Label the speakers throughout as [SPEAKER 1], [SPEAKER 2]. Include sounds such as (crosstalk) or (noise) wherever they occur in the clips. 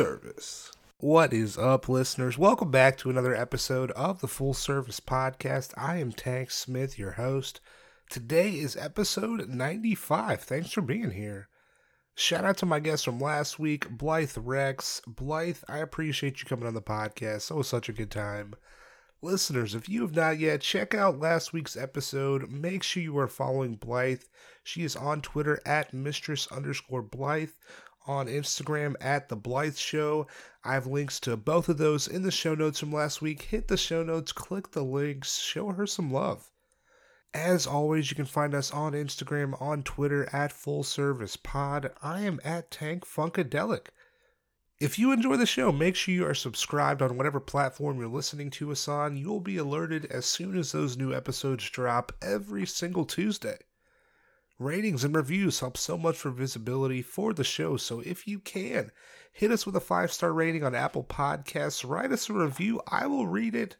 [SPEAKER 1] service. What is up, listeners? Welcome back to another episode of the Full Service Podcast. I am Tank Smith, your host. Today is episode 95. Thanks for being here. Shout out to my guest from last week, Blythe Rex. Blythe, I appreciate you coming on the podcast. It was such a good time. Listeners, if you have not yet, check out last week's episode. Make sure you are following Blythe. She is on Twitter at mistress underscore Blythe, on Instagram at The Blythe Show. I have links to both of those in the show notes from last week. Hit the show notes, click the links, show her some love. As always, you can find us on Instagram, on Twitter at Full Service Pod. I am at Tank Funkadelic. If you enjoy the show, make sure you are subscribed on whatever platform you're listening to us on. You will be alerted as soon as those new episodes drop every single Tuesday. Ratings and reviews help so much for visibility for the show, so if you can, hit us with a five star rating on Apple Podcasts, write us a review. I will read it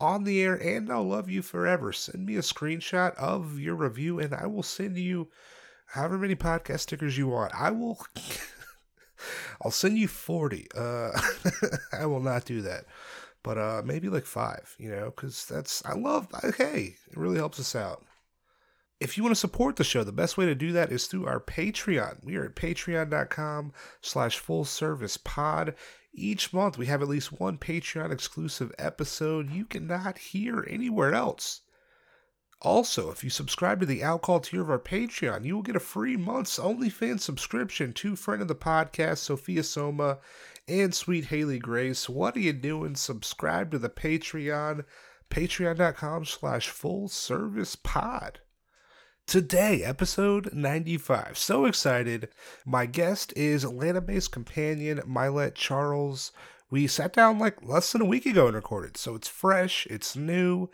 [SPEAKER 1] on the air and I'll love you forever. Send me a screenshot of your review and I will send you however many podcast stickers you want. I will. (laughs) I'll send you 40. Uh, (laughs) I will not do that. But uh, maybe like five, you know, because that's, I love, hey, it really helps us out. If you want to support the show, the best way to do that is through our Patreon. We are at patreon.com slash full service pod. Each month we have at least one Patreon exclusive episode you cannot hear anywhere else. Also, if you subscribe to the Outcall tier of our Patreon, you will get a free month's OnlyFans subscription to friend of the podcast, Sophia Soma and Sweet Haley Grace. What are you doing? Subscribe to the Patreon, patreon.com slash full service pod. Today, episode 95. So excited. My guest is Atlanta based companion Milet Charles. We sat down like less than a week ago and recorded, so it's fresh, it's new.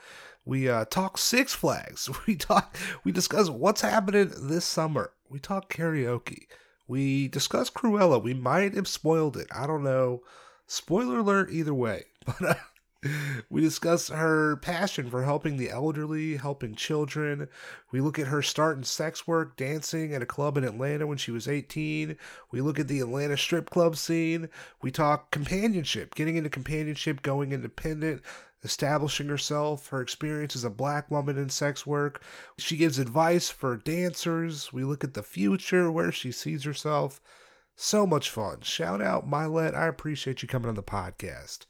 [SPEAKER 1] We uh, talk Six Flags. (laughs) We talk. We discuss what's happening this summer. We talk karaoke. We discuss Cruella. We might have spoiled it. I don't know. Spoiler alert either way. (laughs) But uh, (laughs) we discuss her passion for helping the elderly, helping children. We look at her start in sex work, dancing at a club in Atlanta when she was 18. We look at the Atlanta strip club scene. We talk companionship, getting into companionship, going independent, establishing herself, her experience as a black woman in sex work. She gives advice for dancers. We look at the future, where she sees herself. So much fun. Shout out Milet. I appreciate you coming on the podcast.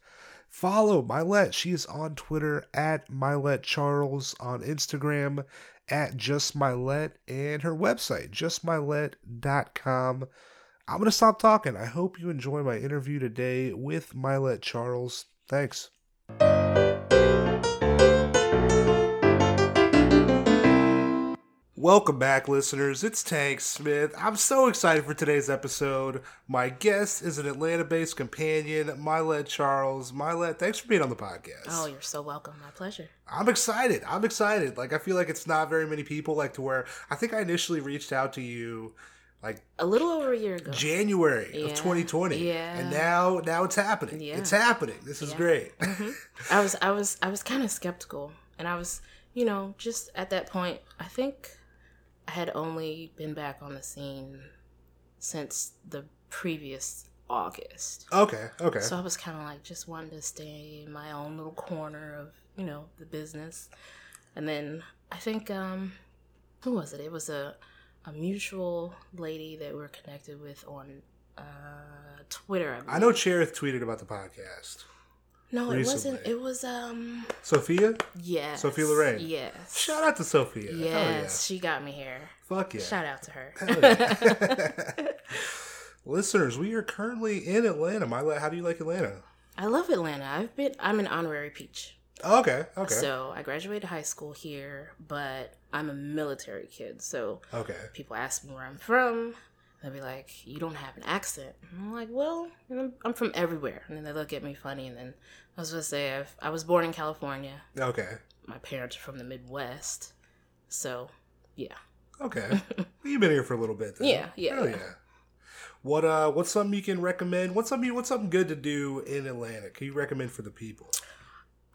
[SPEAKER 1] Follow Milet. She is on Twitter at Milet Charles, on Instagram at Just Milet, and her website, justmilet.com. I'm going to stop talking. I hope you enjoy my interview today with Milet Charles. Thanks. Welcome back, listeners. It's Tank Smith. I'm so excited for today's episode. My guest is an Atlanta based companion, Milet Charles. Milet, thanks for being on the podcast.
[SPEAKER 2] Oh, you're so welcome. My pleasure.
[SPEAKER 1] I'm excited. I'm excited. Like, I feel like it's not very many people, like, to where I think I initially reached out to you like
[SPEAKER 2] a little over a year ago
[SPEAKER 1] january
[SPEAKER 2] Yeah.
[SPEAKER 1] of 2020
[SPEAKER 2] Yeah.
[SPEAKER 1] and now now it's happening
[SPEAKER 2] Yeah.
[SPEAKER 1] it's happening this is
[SPEAKER 2] Yeah.
[SPEAKER 1] great
[SPEAKER 2] Mhm. I was I was I was kind of skeptical, and I was you know just at that point I think I had only been back on the scene since the previous August.
[SPEAKER 1] okay okay
[SPEAKER 2] So I was kind of like just wanted to stay in my own little corner of you know the business, and then I think um who was it? It was a a mutual lady that we're connected with on uh Twitter. I,
[SPEAKER 1] i know cherith tweeted about the podcast
[SPEAKER 2] No, it wasn't. It was um.
[SPEAKER 1] sophia
[SPEAKER 2] Yes.
[SPEAKER 1] Sophia Loren.
[SPEAKER 2] Yes.
[SPEAKER 1] shout out to sophia
[SPEAKER 2] Yes, she got me here.
[SPEAKER 1] fuck yeah
[SPEAKER 2] Shout out to her.
[SPEAKER 1] Yeah. (laughs) listeners we are currently in atlanta my how do you like atlanta
[SPEAKER 2] I love Atlanta. I've been. I'm an honorary peach.
[SPEAKER 1] oh, okay okay
[SPEAKER 2] So I graduated high school here, but I'm a military kid. So
[SPEAKER 1] okay
[SPEAKER 2] people ask me where I'm from. They'll be like, "You don't have an accent." And I'm like, "Well, I'm, from everywhere." And then they look at me funny. And then I was gonna say, I've, I was born in California.
[SPEAKER 1] okay
[SPEAKER 2] My parents are from the Midwest. So, yeah.
[SPEAKER 1] okay (laughs) you've been here for a little bit then.
[SPEAKER 2] Yeah, yeah,
[SPEAKER 1] Hell
[SPEAKER 2] yeah.
[SPEAKER 1] yeah what uh what's something you can recommend what's something what's something good to do in atlanta can you recommend for the people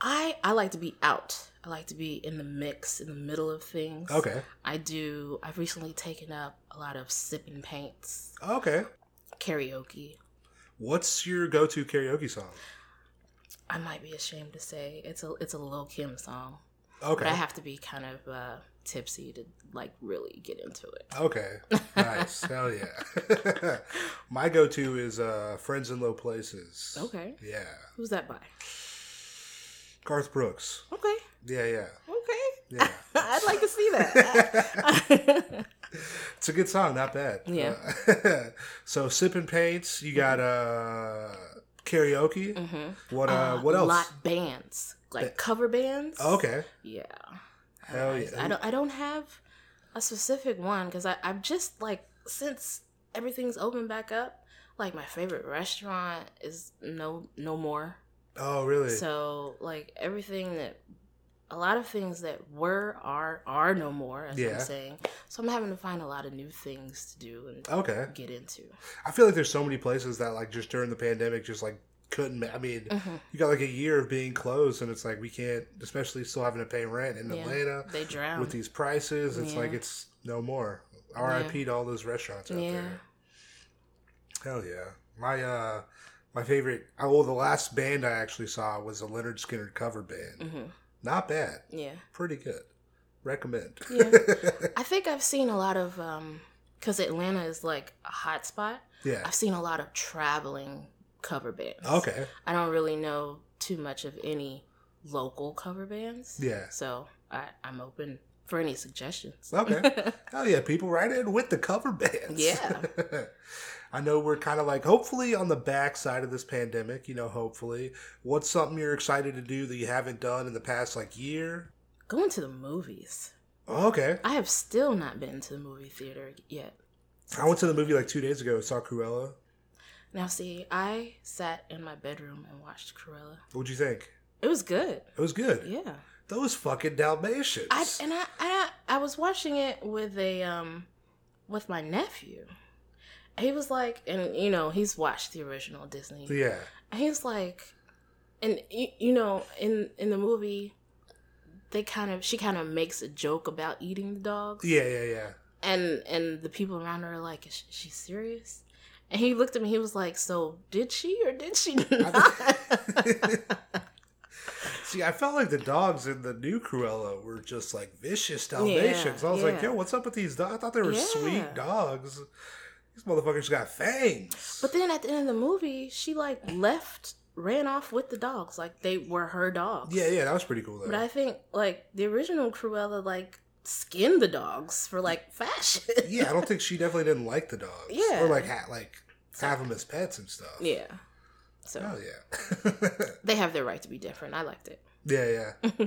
[SPEAKER 2] I I like to be out. I like to be in the mix, in the middle of things.
[SPEAKER 1] okay
[SPEAKER 2] I do. I've recently taken up a lot of sipping paints,
[SPEAKER 1] okay
[SPEAKER 2] karaoke.
[SPEAKER 1] What's your go-to karaoke song?
[SPEAKER 2] I might be ashamed to say it's a it's a Lil Kim song,
[SPEAKER 1] Okay.
[SPEAKER 2] but I have to be kind of uh, tipsy to like really get into it.
[SPEAKER 1] Okay. Nice. Hell yeah. (laughs) My go-to is uh, "Friends in Low Places."
[SPEAKER 2] Okay,
[SPEAKER 1] Yeah.
[SPEAKER 2] who's that by?
[SPEAKER 1] Garth Brooks.
[SPEAKER 2] Okay,
[SPEAKER 1] Yeah, yeah,
[SPEAKER 2] okay.
[SPEAKER 1] yeah. (laughs)
[SPEAKER 2] I'd like to see that. (laughs)
[SPEAKER 1] It's a good song, not bad.
[SPEAKER 2] Yeah.
[SPEAKER 1] Uh, (laughs) so sipping paints, you got uh karaoke. What uh, what else?
[SPEAKER 2] Mm-hmm. Lot bands, like cover bands.
[SPEAKER 1] Oh, okay.
[SPEAKER 2] Yeah.
[SPEAKER 1] Hell
[SPEAKER 2] I,
[SPEAKER 1] yeah.
[SPEAKER 2] I don't. I don't have a specific one because I. I'm just like since everything's open back up. Like my favorite restaurant is no no more.
[SPEAKER 1] Oh, really?
[SPEAKER 2] So like everything that a lot of things that were are are no more as
[SPEAKER 1] Yeah.
[SPEAKER 2] I'm saying. So I'm having to find a lot of new things to do and
[SPEAKER 1] okay.
[SPEAKER 2] get into.
[SPEAKER 1] I feel like there's so many places that like just during the pandemic just like couldn't. I mean,
[SPEAKER 2] Mm-hmm.
[SPEAKER 1] you got like a year of being closed, and it's like we can't, especially still having to pay rent in
[SPEAKER 2] Yeah.
[SPEAKER 1] Atlanta
[SPEAKER 2] They drown.
[SPEAKER 1] with these prices. It's
[SPEAKER 2] Yeah.
[SPEAKER 1] like it's no more. R.I.P. to all those restaurants out
[SPEAKER 2] Yeah.
[SPEAKER 1] there. Hell yeah. My uh my favorite oh well the last band I actually saw was a Lynyrd Skynyrd cover band.
[SPEAKER 2] Mhm.
[SPEAKER 1] Not bad.
[SPEAKER 2] Yeah.
[SPEAKER 1] Pretty good. Recommend.
[SPEAKER 2] Yeah. (laughs) I think I've seen a lot of um because Atlanta is like a hot spot.
[SPEAKER 1] yeah.
[SPEAKER 2] I've seen a lot of traveling cover bands.
[SPEAKER 1] Okay.
[SPEAKER 2] I don't really know too much of any local cover bands.
[SPEAKER 1] Yeah.
[SPEAKER 2] So I, I'm open for any suggestions.
[SPEAKER 1] Okay. (laughs) Hell yeah, people write in with the cover bands.
[SPEAKER 2] Yeah. (laughs)
[SPEAKER 1] I know we're kind of like hopefully on the backside of this pandemic, you know, hopefully. What's something you're excited to do that you haven't done in the past like year?
[SPEAKER 2] Going to the movies.
[SPEAKER 1] Oh, okay.
[SPEAKER 2] I have still not been to the movie theater yet.
[SPEAKER 1] I went to the movie like two days ago, saw Cruella.
[SPEAKER 2] Now, see, I sat in my bedroom and watched Cruella.
[SPEAKER 1] What'd you think?
[SPEAKER 2] It was good.
[SPEAKER 1] It was good.
[SPEAKER 2] Yeah.
[SPEAKER 1] Those fucking Dalmatians.
[SPEAKER 2] I and I, I I was watching it with a um with my nephew. He was like, and you know, he's watched the original Disney.
[SPEAKER 1] yeah.
[SPEAKER 2] And he was like, and you, you know, in in the movie, they kind of she kind of makes a joke about eating the dogs.
[SPEAKER 1] Yeah, yeah, yeah.
[SPEAKER 2] And and the people around her are like, is she serious? And he looked at me. He was like, "So did she or did she not?" (laughs) (laughs)
[SPEAKER 1] See, I felt like the dogs in the new Cruella were just like vicious Dalmatians.
[SPEAKER 2] Yeah,
[SPEAKER 1] I was like, yo, what's up with these dogs? I thought they were
[SPEAKER 2] Yeah.
[SPEAKER 1] sweet dogs. These motherfuckers got fangs.
[SPEAKER 2] But then at the end of the movie, she like left, ran off with the dogs, like they were her dogs.
[SPEAKER 1] yeah, yeah, that was pretty cool though.
[SPEAKER 2] But I think like the original Cruella like skinned the dogs for like fashion.
[SPEAKER 1] yeah, I don't think she (laughs) definitely didn't like the dogs.
[SPEAKER 2] Yeah.
[SPEAKER 1] Or like ha- like have them as pets and stuff.
[SPEAKER 2] yeah. So
[SPEAKER 1] Oh yeah. (laughs)
[SPEAKER 2] they have their right to be different. I liked it.
[SPEAKER 1] yeah, yeah. (laughs)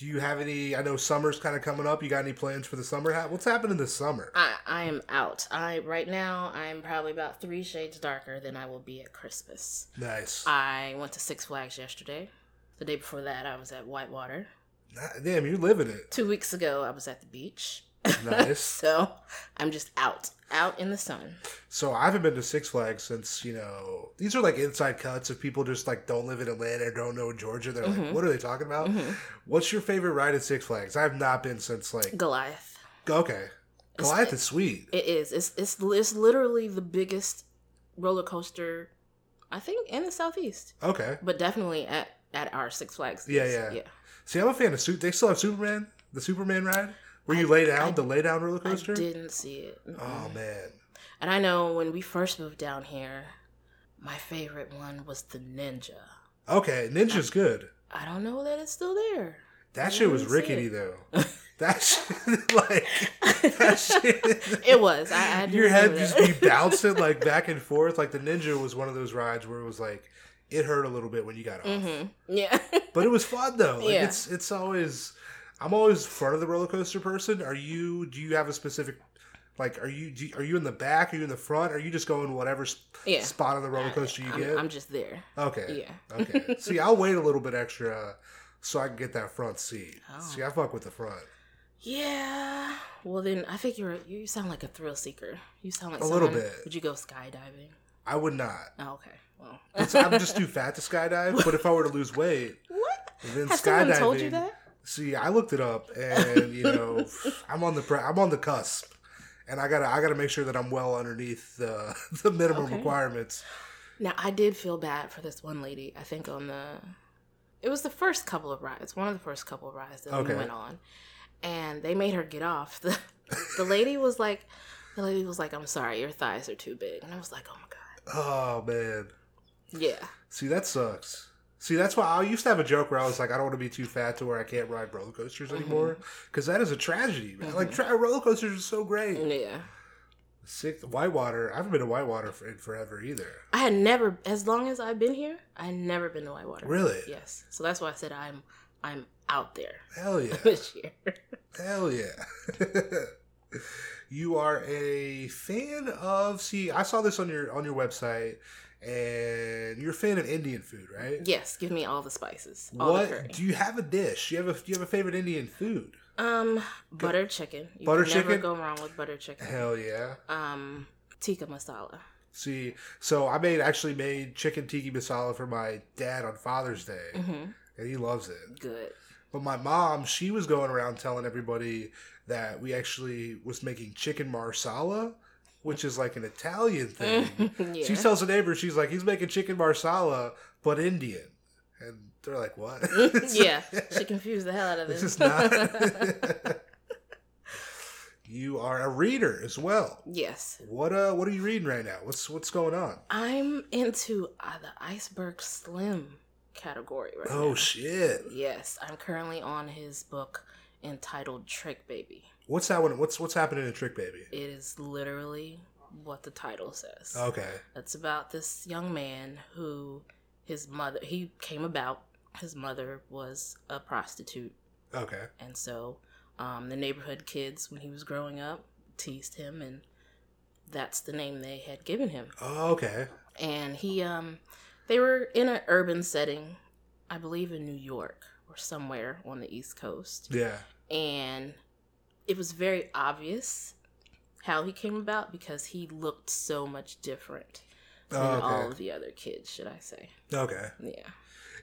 [SPEAKER 1] Do you have any? I know summer's kind of coming up. You got any plans for the summer? Ha- What's happening this summer?
[SPEAKER 2] I I am out. I right now I'm probably about three shades darker than I will be at Christmas.
[SPEAKER 1] Nice.
[SPEAKER 2] I went to Six Flags yesterday. The day before that, I was at Whitewater.
[SPEAKER 1] Damn, you're living it.
[SPEAKER 2] Two weeks ago, I was at the beach. (laughs)
[SPEAKER 1] Nice.
[SPEAKER 2] so I'm just out, out in the sun.
[SPEAKER 1] So I haven't been to Six Flags since you know these are like inside cuts if people just like don't live in Atlanta or don't know Georgia. They're
[SPEAKER 2] Mm-hmm.
[SPEAKER 1] like, what are they talking about? What's your favorite ride at Six Flags? I have not been since like
[SPEAKER 2] Goliath.
[SPEAKER 1] okay, Goliath is sweet.
[SPEAKER 2] It is. It's it's it's literally the biggest roller coaster, I think, in the southeast,
[SPEAKER 1] Okay,
[SPEAKER 2] but definitely at at our Six Flags.
[SPEAKER 1] Yeah, yeah.
[SPEAKER 2] yeah.
[SPEAKER 1] see, I'm a fan of suit. They still have Superman, the Superman ride where you lay down, the lay down roller
[SPEAKER 2] I
[SPEAKER 1] coaster.
[SPEAKER 2] didn't see it.
[SPEAKER 1] Oh man,
[SPEAKER 2] And I know when we first moved down here, my favorite one was the Ninja.
[SPEAKER 1] okay, Ninja's good.
[SPEAKER 2] I don't know that it's still there.
[SPEAKER 1] That shit was rickety though. (laughs) That shit, (laughs) like that shit.
[SPEAKER 2] It was. I, I
[SPEAKER 1] your head just be (laughs) bouncing like back and forth. Like the Ninja was one of those rides where it was like it hurt a little bit when you got off,
[SPEAKER 2] Mhm. Yeah.
[SPEAKER 1] but it was fun though. Like
[SPEAKER 2] Yeah.
[SPEAKER 1] it's it's always I'm always front of the roller coaster person. Are you? Do you have a specific? Like, are you do are you in the back? Are you in the front? Are you just going whatever sp-
[SPEAKER 2] Yeah.
[SPEAKER 1] spot on the roller coaster you
[SPEAKER 2] I'm,
[SPEAKER 1] get?
[SPEAKER 2] I'm just there.
[SPEAKER 1] okay.
[SPEAKER 2] Yeah.
[SPEAKER 1] Okay. (laughs) See, I'll wait a little bit extra so I can get that front seat.
[SPEAKER 2] Oh.
[SPEAKER 1] See, I fuck with the front.
[SPEAKER 2] Yeah. Well, then I think you're you sound like a thrill seeker. You sound like
[SPEAKER 1] A little bit.
[SPEAKER 2] Would you go skydiving?
[SPEAKER 1] I would not.
[SPEAKER 2] Oh, okay. Well,
[SPEAKER 1] I'm just too (laughs) fat to skydive. But if I were to lose weight,
[SPEAKER 2] what?
[SPEAKER 1] then
[SPEAKER 2] Has someone
[SPEAKER 1] skydiving.
[SPEAKER 2] told you that?
[SPEAKER 1] See, I looked it up, and you know, (laughs) I'm on the pre- I'm on the cusp, and I gotta I gotta make sure that I'm well underneath the (laughs) the minimum
[SPEAKER 2] Okay.
[SPEAKER 1] requirements.
[SPEAKER 2] Now I did feel bad for this one lady. I think on the, it was the first couple of rides, one of the first couple of rides that
[SPEAKER 1] Okay.
[SPEAKER 2] we went on, and they made her get off. The (laughs) the lady was like, the lady was like, "I'm sorry, your thighs are too big," and I was like, "Oh my god."
[SPEAKER 1] Oh man.
[SPEAKER 2] Yeah.
[SPEAKER 1] See, that sucks. See, that's why I used to have a joke where I was like, I don't want to be too fat to where I can't ride roller coasters mm-hmm. anymore, because that is a tragedy, man. Like mm-hmm. tra- roller coasters are so great.
[SPEAKER 2] Mm, yeah.
[SPEAKER 1] Sick Whitewater. I haven't been to Whitewater for, in forever either.
[SPEAKER 2] I had never, as long as I've been here, I had never been to Whitewater.
[SPEAKER 1] Really?
[SPEAKER 2] Yes. So that's why I said I'm, I'm out there
[SPEAKER 1] Hell (laughs) yeah.
[SPEAKER 2] this year.
[SPEAKER 1] Hell yeah. (laughs) you are a fan of see, I saw this on your on your website and you're a fan of Indian food, right?
[SPEAKER 2] yes. Give me all the spices. All the.
[SPEAKER 1] What do you have a dish? Do you have a do you have a favorite Indian food?
[SPEAKER 2] Um, butter chicken. You
[SPEAKER 1] Butter
[SPEAKER 2] can never
[SPEAKER 1] chicken?
[SPEAKER 2] go wrong with butter chicken.
[SPEAKER 1] Hell yeah.
[SPEAKER 2] Um, tikka masala.
[SPEAKER 1] See, so I made actually made chicken tiki masala for my dad on Father's Day,
[SPEAKER 2] hmm
[SPEAKER 1] and he loves it.
[SPEAKER 2] Good.
[SPEAKER 1] But my mom, she was going around telling everybody that we actually was making chicken marsala, which is like an Italian (laughs) thing.
[SPEAKER 2] yeah.
[SPEAKER 1] She tells the neighbor, she's like, he's making chicken marsala, but Indian. And they're like, what? (laughs)
[SPEAKER 2] yeah. (laughs) She confused the hell out of
[SPEAKER 1] This
[SPEAKER 2] this.
[SPEAKER 1] is not. you are a reader as well.
[SPEAKER 2] yes.
[SPEAKER 1] What uh what are you reading right now? What's what's going on?
[SPEAKER 2] I'm into uh, the iceberg slim category right
[SPEAKER 1] Oh
[SPEAKER 2] now.
[SPEAKER 1] shit.
[SPEAKER 2] Yes, I'm currently on his book entitled Trick Baby.
[SPEAKER 1] What's that one? What's what's happening in Trick Baby?
[SPEAKER 2] It is literally what the title says.
[SPEAKER 1] Okay.
[SPEAKER 2] It's about this young man who his mother he came about his mother was a prostitute
[SPEAKER 1] Okay.
[SPEAKER 2] and so um, the neighborhood kids when he was growing up teased him and that's the name they had given him
[SPEAKER 1] Oh, okay.
[SPEAKER 2] and he um they were in an urban setting i believe in new york or somewhere on the east coast
[SPEAKER 1] Yeah.
[SPEAKER 2] and it was very obvious how he came about because he looked so much different than
[SPEAKER 1] Oh, okay.
[SPEAKER 2] all of the other kids should i say
[SPEAKER 1] Okay.
[SPEAKER 2] yeah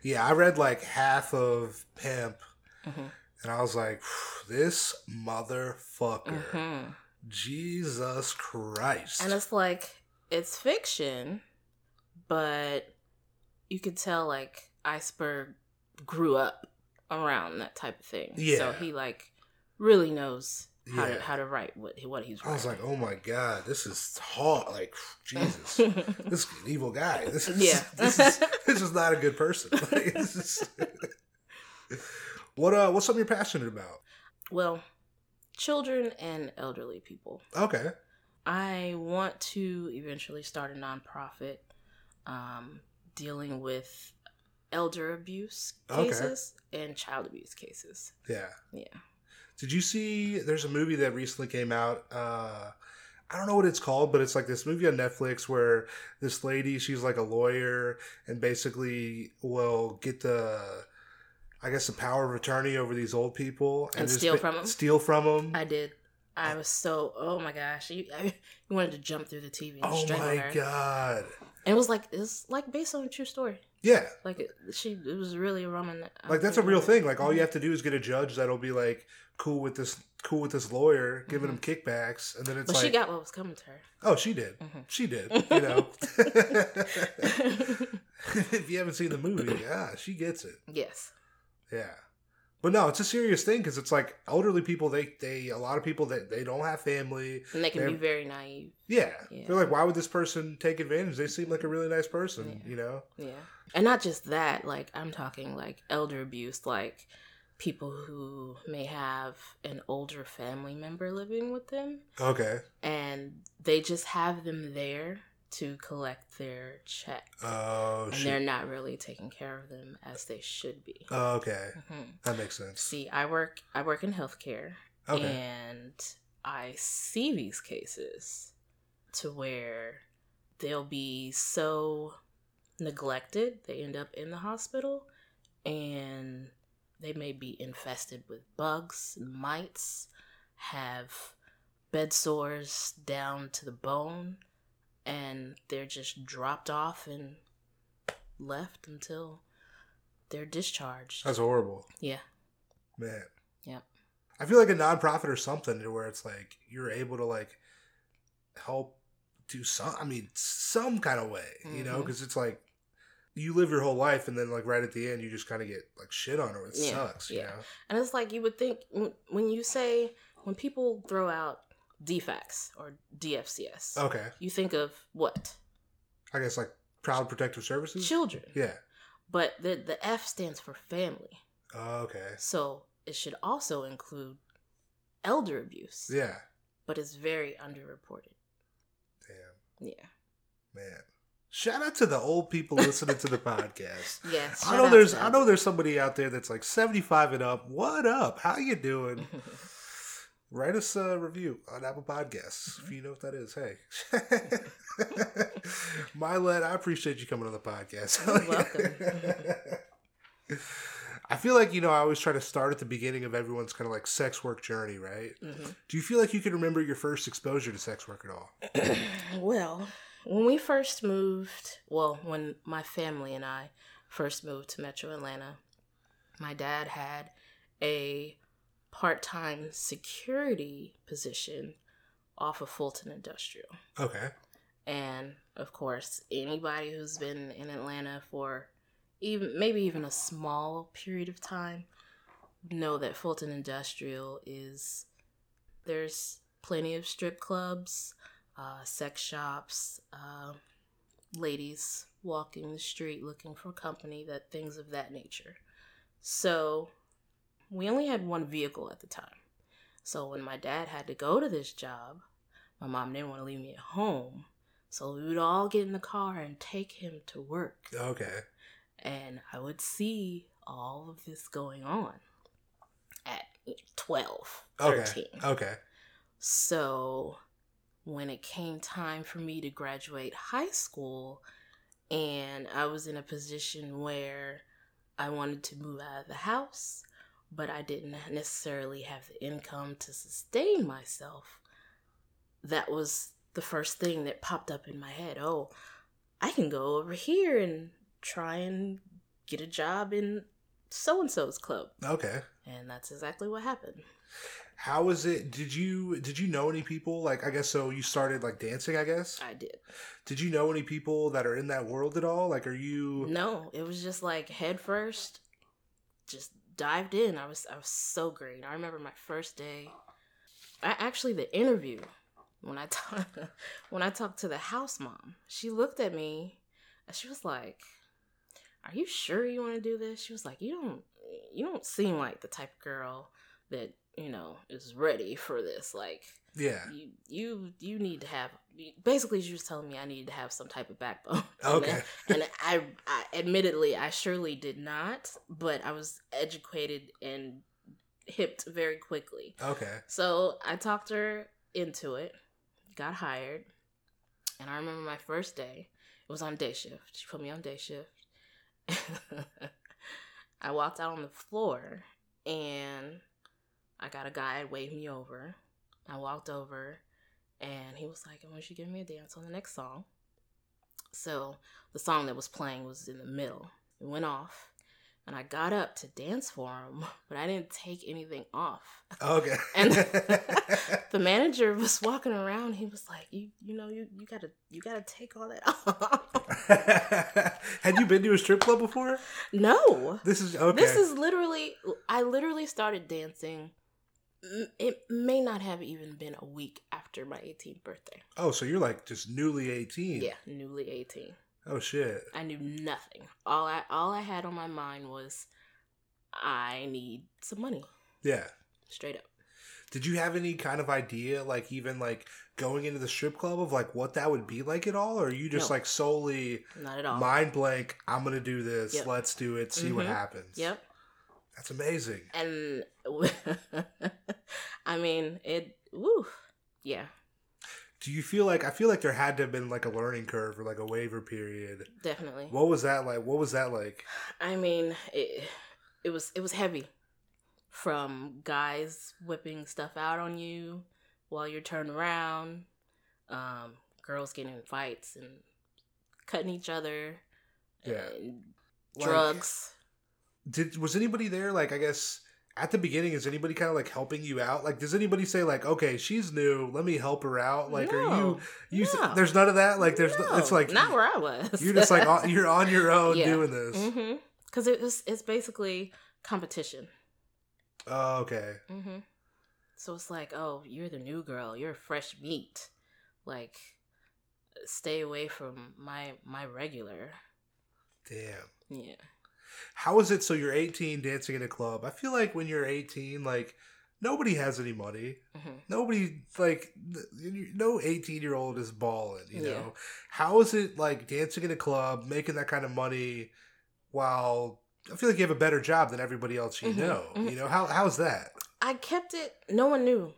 [SPEAKER 1] Yeah, I read like half of Pimp
[SPEAKER 2] Mhm.
[SPEAKER 1] and I was like, this motherfucker.
[SPEAKER 2] Mhm.
[SPEAKER 1] Jesus Christ.
[SPEAKER 2] and it's like it's fiction but you could tell like iceberg grew up around that type of thing
[SPEAKER 1] Yeah.
[SPEAKER 2] so he like really knows how
[SPEAKER 1] Yeah.
[SPEAKER 2] to how to write what what he's
[SPEAKER 1] I was like, oh my god, this is hard. Like, Jesus. (laughs) this is an evil guy. This is
[SPEAKER 2] Yeah. (laughs)
[SPEAKER 1] this is this is not a good person. (laughs) Like, is- what uh what's something you're passionate about?
[SPEAKER 2] well children and elderly people
[SPEAKER 1] Okay.
[SPEAKER 2] i want to eventually start a nonprofit um, dealing with elder abuse
[SPEAKER 1] Okay.
[SPEAKER 2] cases and child abuse cases
[SPEAKER 1] Yeah.
[SPEAKER 2] yeah
[SPEAKER 1] Did you see there's a movie that recently came out uh I don't know what it's called, but it's like this movie on Netflix where this lady, she's like a lawyer and basically will get the I guess the power of attorney over these old people
[SPEAKER 2] And
[SPEAKER 1] just
[SPEAKER 2] steal
[SPEAKER 1] ba-
[SPEAKER 2] from 'em?
[SPEAKER 1] Steal from them.
[SPEAKER 2] i did i was so oh my gosh you, I, you wanted to jump through the tv and
[SPEAKER 1] Oh
[SPEAKER 2] strangle
[SPEAKER 1] my
[SPEAKER 2] her
[SPEAKER 1] god.
[SPEAKER 2] and it was like it's like based on a true story
[SPEAKER 1] Yeah.
[SPEAKER 2] like it, she it was really a roman
[SPEAKER 1] Like that's a real thing. Like all you have to do is get a judge that'll be like cool with this cool with this lawyer, giving him kickbacks, and then it's
[SPEAKER 2] but
[SPEAKER 1] like
[SPEAKER 2] she got what was coming to her
[SPEAKER 1] Oh, she did.
[SPEAKER 2] Mhm.
[SPEAKER 1] She did. (laughs) You know. (laughs) (laughs) if you haven't seen the movie, yeah, she gets it.
[SPEAKER 2] yes
[SPEAKER 1] Yeah. But no, it's a serious thing because it's like elderly people. They they a lot of people that they don't have family.
[SPEAKER 2] and they can
[SPEAKER 1] They're-
[SPEAKER 2] be very naive
[SPEAKER 1] Yeah.
[SPEAKER 2] Yeah.
[SPEAKER 1] they're like, why would this person take advantage? They seem like a really nice person.
[SPEAKER 2] Yeah.
[SPEAKER 1] You know.
[SPEAKER 2] Yeah. And not just that, like I'm talking like elder abuse, like people who may have an older family member living with them
[SPEAKER 1] Okay.
[SPEAKER 2] and they just have them there to collect their check.
[SPEAKER 1] Oh
[SPEAKER 2] and
[SPEAKER 1] shit.
[SPEAKER 2] they're not really taking care of them as they should be.
[SPEAKER 1] Oh, okay,
[SPEAKER 2] Mhm.
[SPEAKER 1] that makes sense.
[SPEAKER 2] See, I work I work in healthcare
[SPEAKER 1] Okay.
[SPEAKER 2] and I see these cases to where they'll be so neglected, they end up in the hospital and they may be infested with bugs mites, have bed sores down to the bone, and they're just dropped off and left until they're discharged.
[SPEAKER 1] That's horrible,
[SPEAKER 2] yeah.
[SPEAKER 1] man.
[SPEAKER 2] Yep.
[SPEAKER 1] I feel like a nonprofit or something to where it's like you're able to like help do some. I mean, some kind of way, you know,
[SPEAKER 2] Mhm.
[SPEAKER 1] because it's like you live your whole life, and then like right at the end, you just kind of get like shit on, or it
[SPEAKER 2] Yeah,
[SPEAKER 1] sucks, you
[SPEAKER 2] yeah.
[SPEAKER 1] know.
[SPEAKER 2] And it's like you would think when you say when people throw out DFACS or DFCS,
[SPEAKER 1] Okay,
[SPEAKER 2] you think of what
[SPEAKER 1] I guess like Child Protective Services.
[SPEAKER 2] children,
[SPEAKER 1] Yeah.
[SPEAKER 2] but the the F stands for family,
[SPEAKER 1] Oh, okay.
[SPEAKER 2] so it should also include elder abuse.
[SPEAKER 1] Yeah.
[SPEAKER 2] but it's very underreported.
[SPEAKER 1] Damn,
[SPEAKER 2] Yeah.
[SPEAKER 1] man. Shout out to the old people listening to the (laughs) podcast.
[SPEAKER 2] Yes.
[SPEAKER 1] I know there's I know there's somebody out there that's like 75 and up. What up? How you doing? (laughs) Write us a review on Apple Podcasts if you know what that is. Hey, (laughs) Milet, I appreciate you coming on the podcast.
[SPEAKER 2] You're welcome. (laughs)
[SPEAKER 1] I feel like you know I always try to start at the beginning of everyone's kind of like sex work journey, right?
[SPEAKER 2] Mhm.
[SPEAKER 1] Do you feel like you can remember your first exposure to sex work at all? (clears throat)
[SPEAKER 2] well, when we first moved, well, when my family and I first moved to Metro Atlanta, my dad had a part-time security position off of Fulton Industrial.
[SPEAKER 1] Okay.
[SPEAKER 2] And of course, anybody who's been in Atlanta for even maybe even a small period of time know that Fulton Industrial is there's plenty of strip clubs, uh, sex shops, uh, ladies walking the street looking for company, that things of that nature. So we only had one vehicle at the time. So when my dad had to go to this job, my mom didn't want to leave me at home. So we would all get in the car and take him to work.
[SPEAKER 1] Okay.
[SPEAKER 2] And I would see all of this going on at 12,
[SPEAKER 1] Okay. Okay.
[SPEAKER 2] So when it came time for me to graduate high school, and I was in a position where I wanted to move out of the house, but I didn't necessarily have the income to sustain myself, that was the first thing that popped up in my head. Oh, I can go over here and try and get a job in so and so's club.
[SPEAKER 1] Okay.
[SPEAKER 2] And that's exactly what happened.
[SPEAKER 1] How was it? Did you did you know any people like I guess so you started like dancing, I guess?
[SPEAKER 2] I did.
[SPEAKER 1] Did you know any people that are in that world at all? Like are you
[SPEAKER 2] No, it was just like head first, just dived in. I was I was so green. I remember my first day. I actually the interview when I (laughs) ta- when I talked to the house mom. She looked at me and she was like, "Are you sure you want to do this?" She was like, "You don't you don't seem like the type of girl that you know is ready for this. Like
[SPEAKER 1] Yeah.
[SPEAKER 2] you you you need to have." Basically, she was telling me I needed to have some type of backbone. (laughs)
[SPEAKER 1] Okay.
[SPEAKER 2] and I, I admittedly I surely did not, but I was educated and hipped very quickly.
[SPEAKER 1] Okay.
[SPEAKER 2] So I talked her into it, got hired, and I remember my first day. It was on day shift. She put me on day shift. (laughs) I walked out on the floor and I got a guy wave me over. I walked over and he was like, I want you to give me a dance on the next song. So the song that was playing was in the middle. It went off and I got up to dance for him, (laughs) but I didn't take anything off.
[SPEAKER 1] Okay. (laughs)
[SPEAKER 2] And (laughs) the manager was walking around. He was like, "You, you know, you, you gotta, you gotta take all that off."
[SPEAKER 1] Had you been to a strip club before?
[SPEAKER 2] no,
[SPEAKER 1] This is okay.
[SPEAKER 2] this is literally. I literally started dancing. It may not have even been a week after my 18th birthday.
[SPEAKER 1] Oh, so you're like just newly 18.
[SPEAKER 2] Yeah, newly 18.
[SPEAKER 1] Oh shit.
[SPEAKER 2] I knew nothing. All I, all I had on my mind was, I need some money.
[SPEAKER 1] Yeah.
[SPEAKER 2] Straight up.
[SPEAKER 1] Did you have any kind of idea, like even like going into the strip club of like what that would be like at all, or are you just
[SPEAKER 2] No.
[SPEAKER 1] like solely
[SPEAKER 2] Not at all.
[SPEAKER 1] mind blank? I'm gonna do this.
[SPEAKER 2] Yep.
[SPEAKER 1] Let's do it. See what
[SPEAKER 2] Mhm.
[SPEAKER 1] happens.
[SPEAKER 2] Yep.
[SPEAKER 1] That's amazing.
[SPEAKER 2] and (laughs) I mean it. Woo, yeah,
[SPEAKER 1] Do you feel like I feel like there had to have been like a learning curve or like a waiver period?
[SPEAKER 2] definitely.
[SPEAKER 1] What was that like? What was that like?
[SPEAKER 2] I mean it. It was it was heavy, from guys whipping stuff out on you while you're turned around, um, girls getting in fights and cutting each other,
[SPEAKER 1] Yeah.
[SPEAKER 2] and
[SPEAKER 1] Like,
[SPEAKER 2] drugs.
[SPEAKER 1] Did was anybody there? Like I guess at the beginning is anybody kind of like helping you out? Like, does anybody say like, okay, she's new, let me help her out? Like, are you you?
[SPEAKER 2] no.
[SPEAKER 1] There's none of that. Like, there's
[SPEAKER 2] No,
[SPEAKER 1] it's like
[SPEAKER 2] not where I was.
[SPEAKER 1] you're just like on, (laughs) you're on your own
[SPEAKER 2] Yeah.
[SPEAKER 1] doing this.
[SPEAKER 2] mm-hmm. Because it it's basically competition.
[SPEAKER 1] Oh, okay.
[SPEAKER 2] Mm-hmm. So it's like, oh, you're the new girl. You're fresh meat. Like, stay away from my my regular.
[SPEAKER 1] Damn.
[SPEAKER 2] Yeah.
[SPEAKER 1] How is it? So you're 18, dancing in a club. I feel like when you're 18, like nobody has any money.
[SPEAKER 2] hmm
[SPEAKER 1] Nobody like no 18 year old is balling. You
[SPEAKER 2] Yeah.
[SPEAKER 1] know. How is it like dancing in a club, making that kind of money, while I feel like you have a better job than everybody else you
[SPEAKER 2] Mhm,
[SPEAKER 1] know.
[SPEAKER 2] mhm.
[SPEAKER 1] You know how how's that?
[SPEAKER 2] I kept it. No one knew.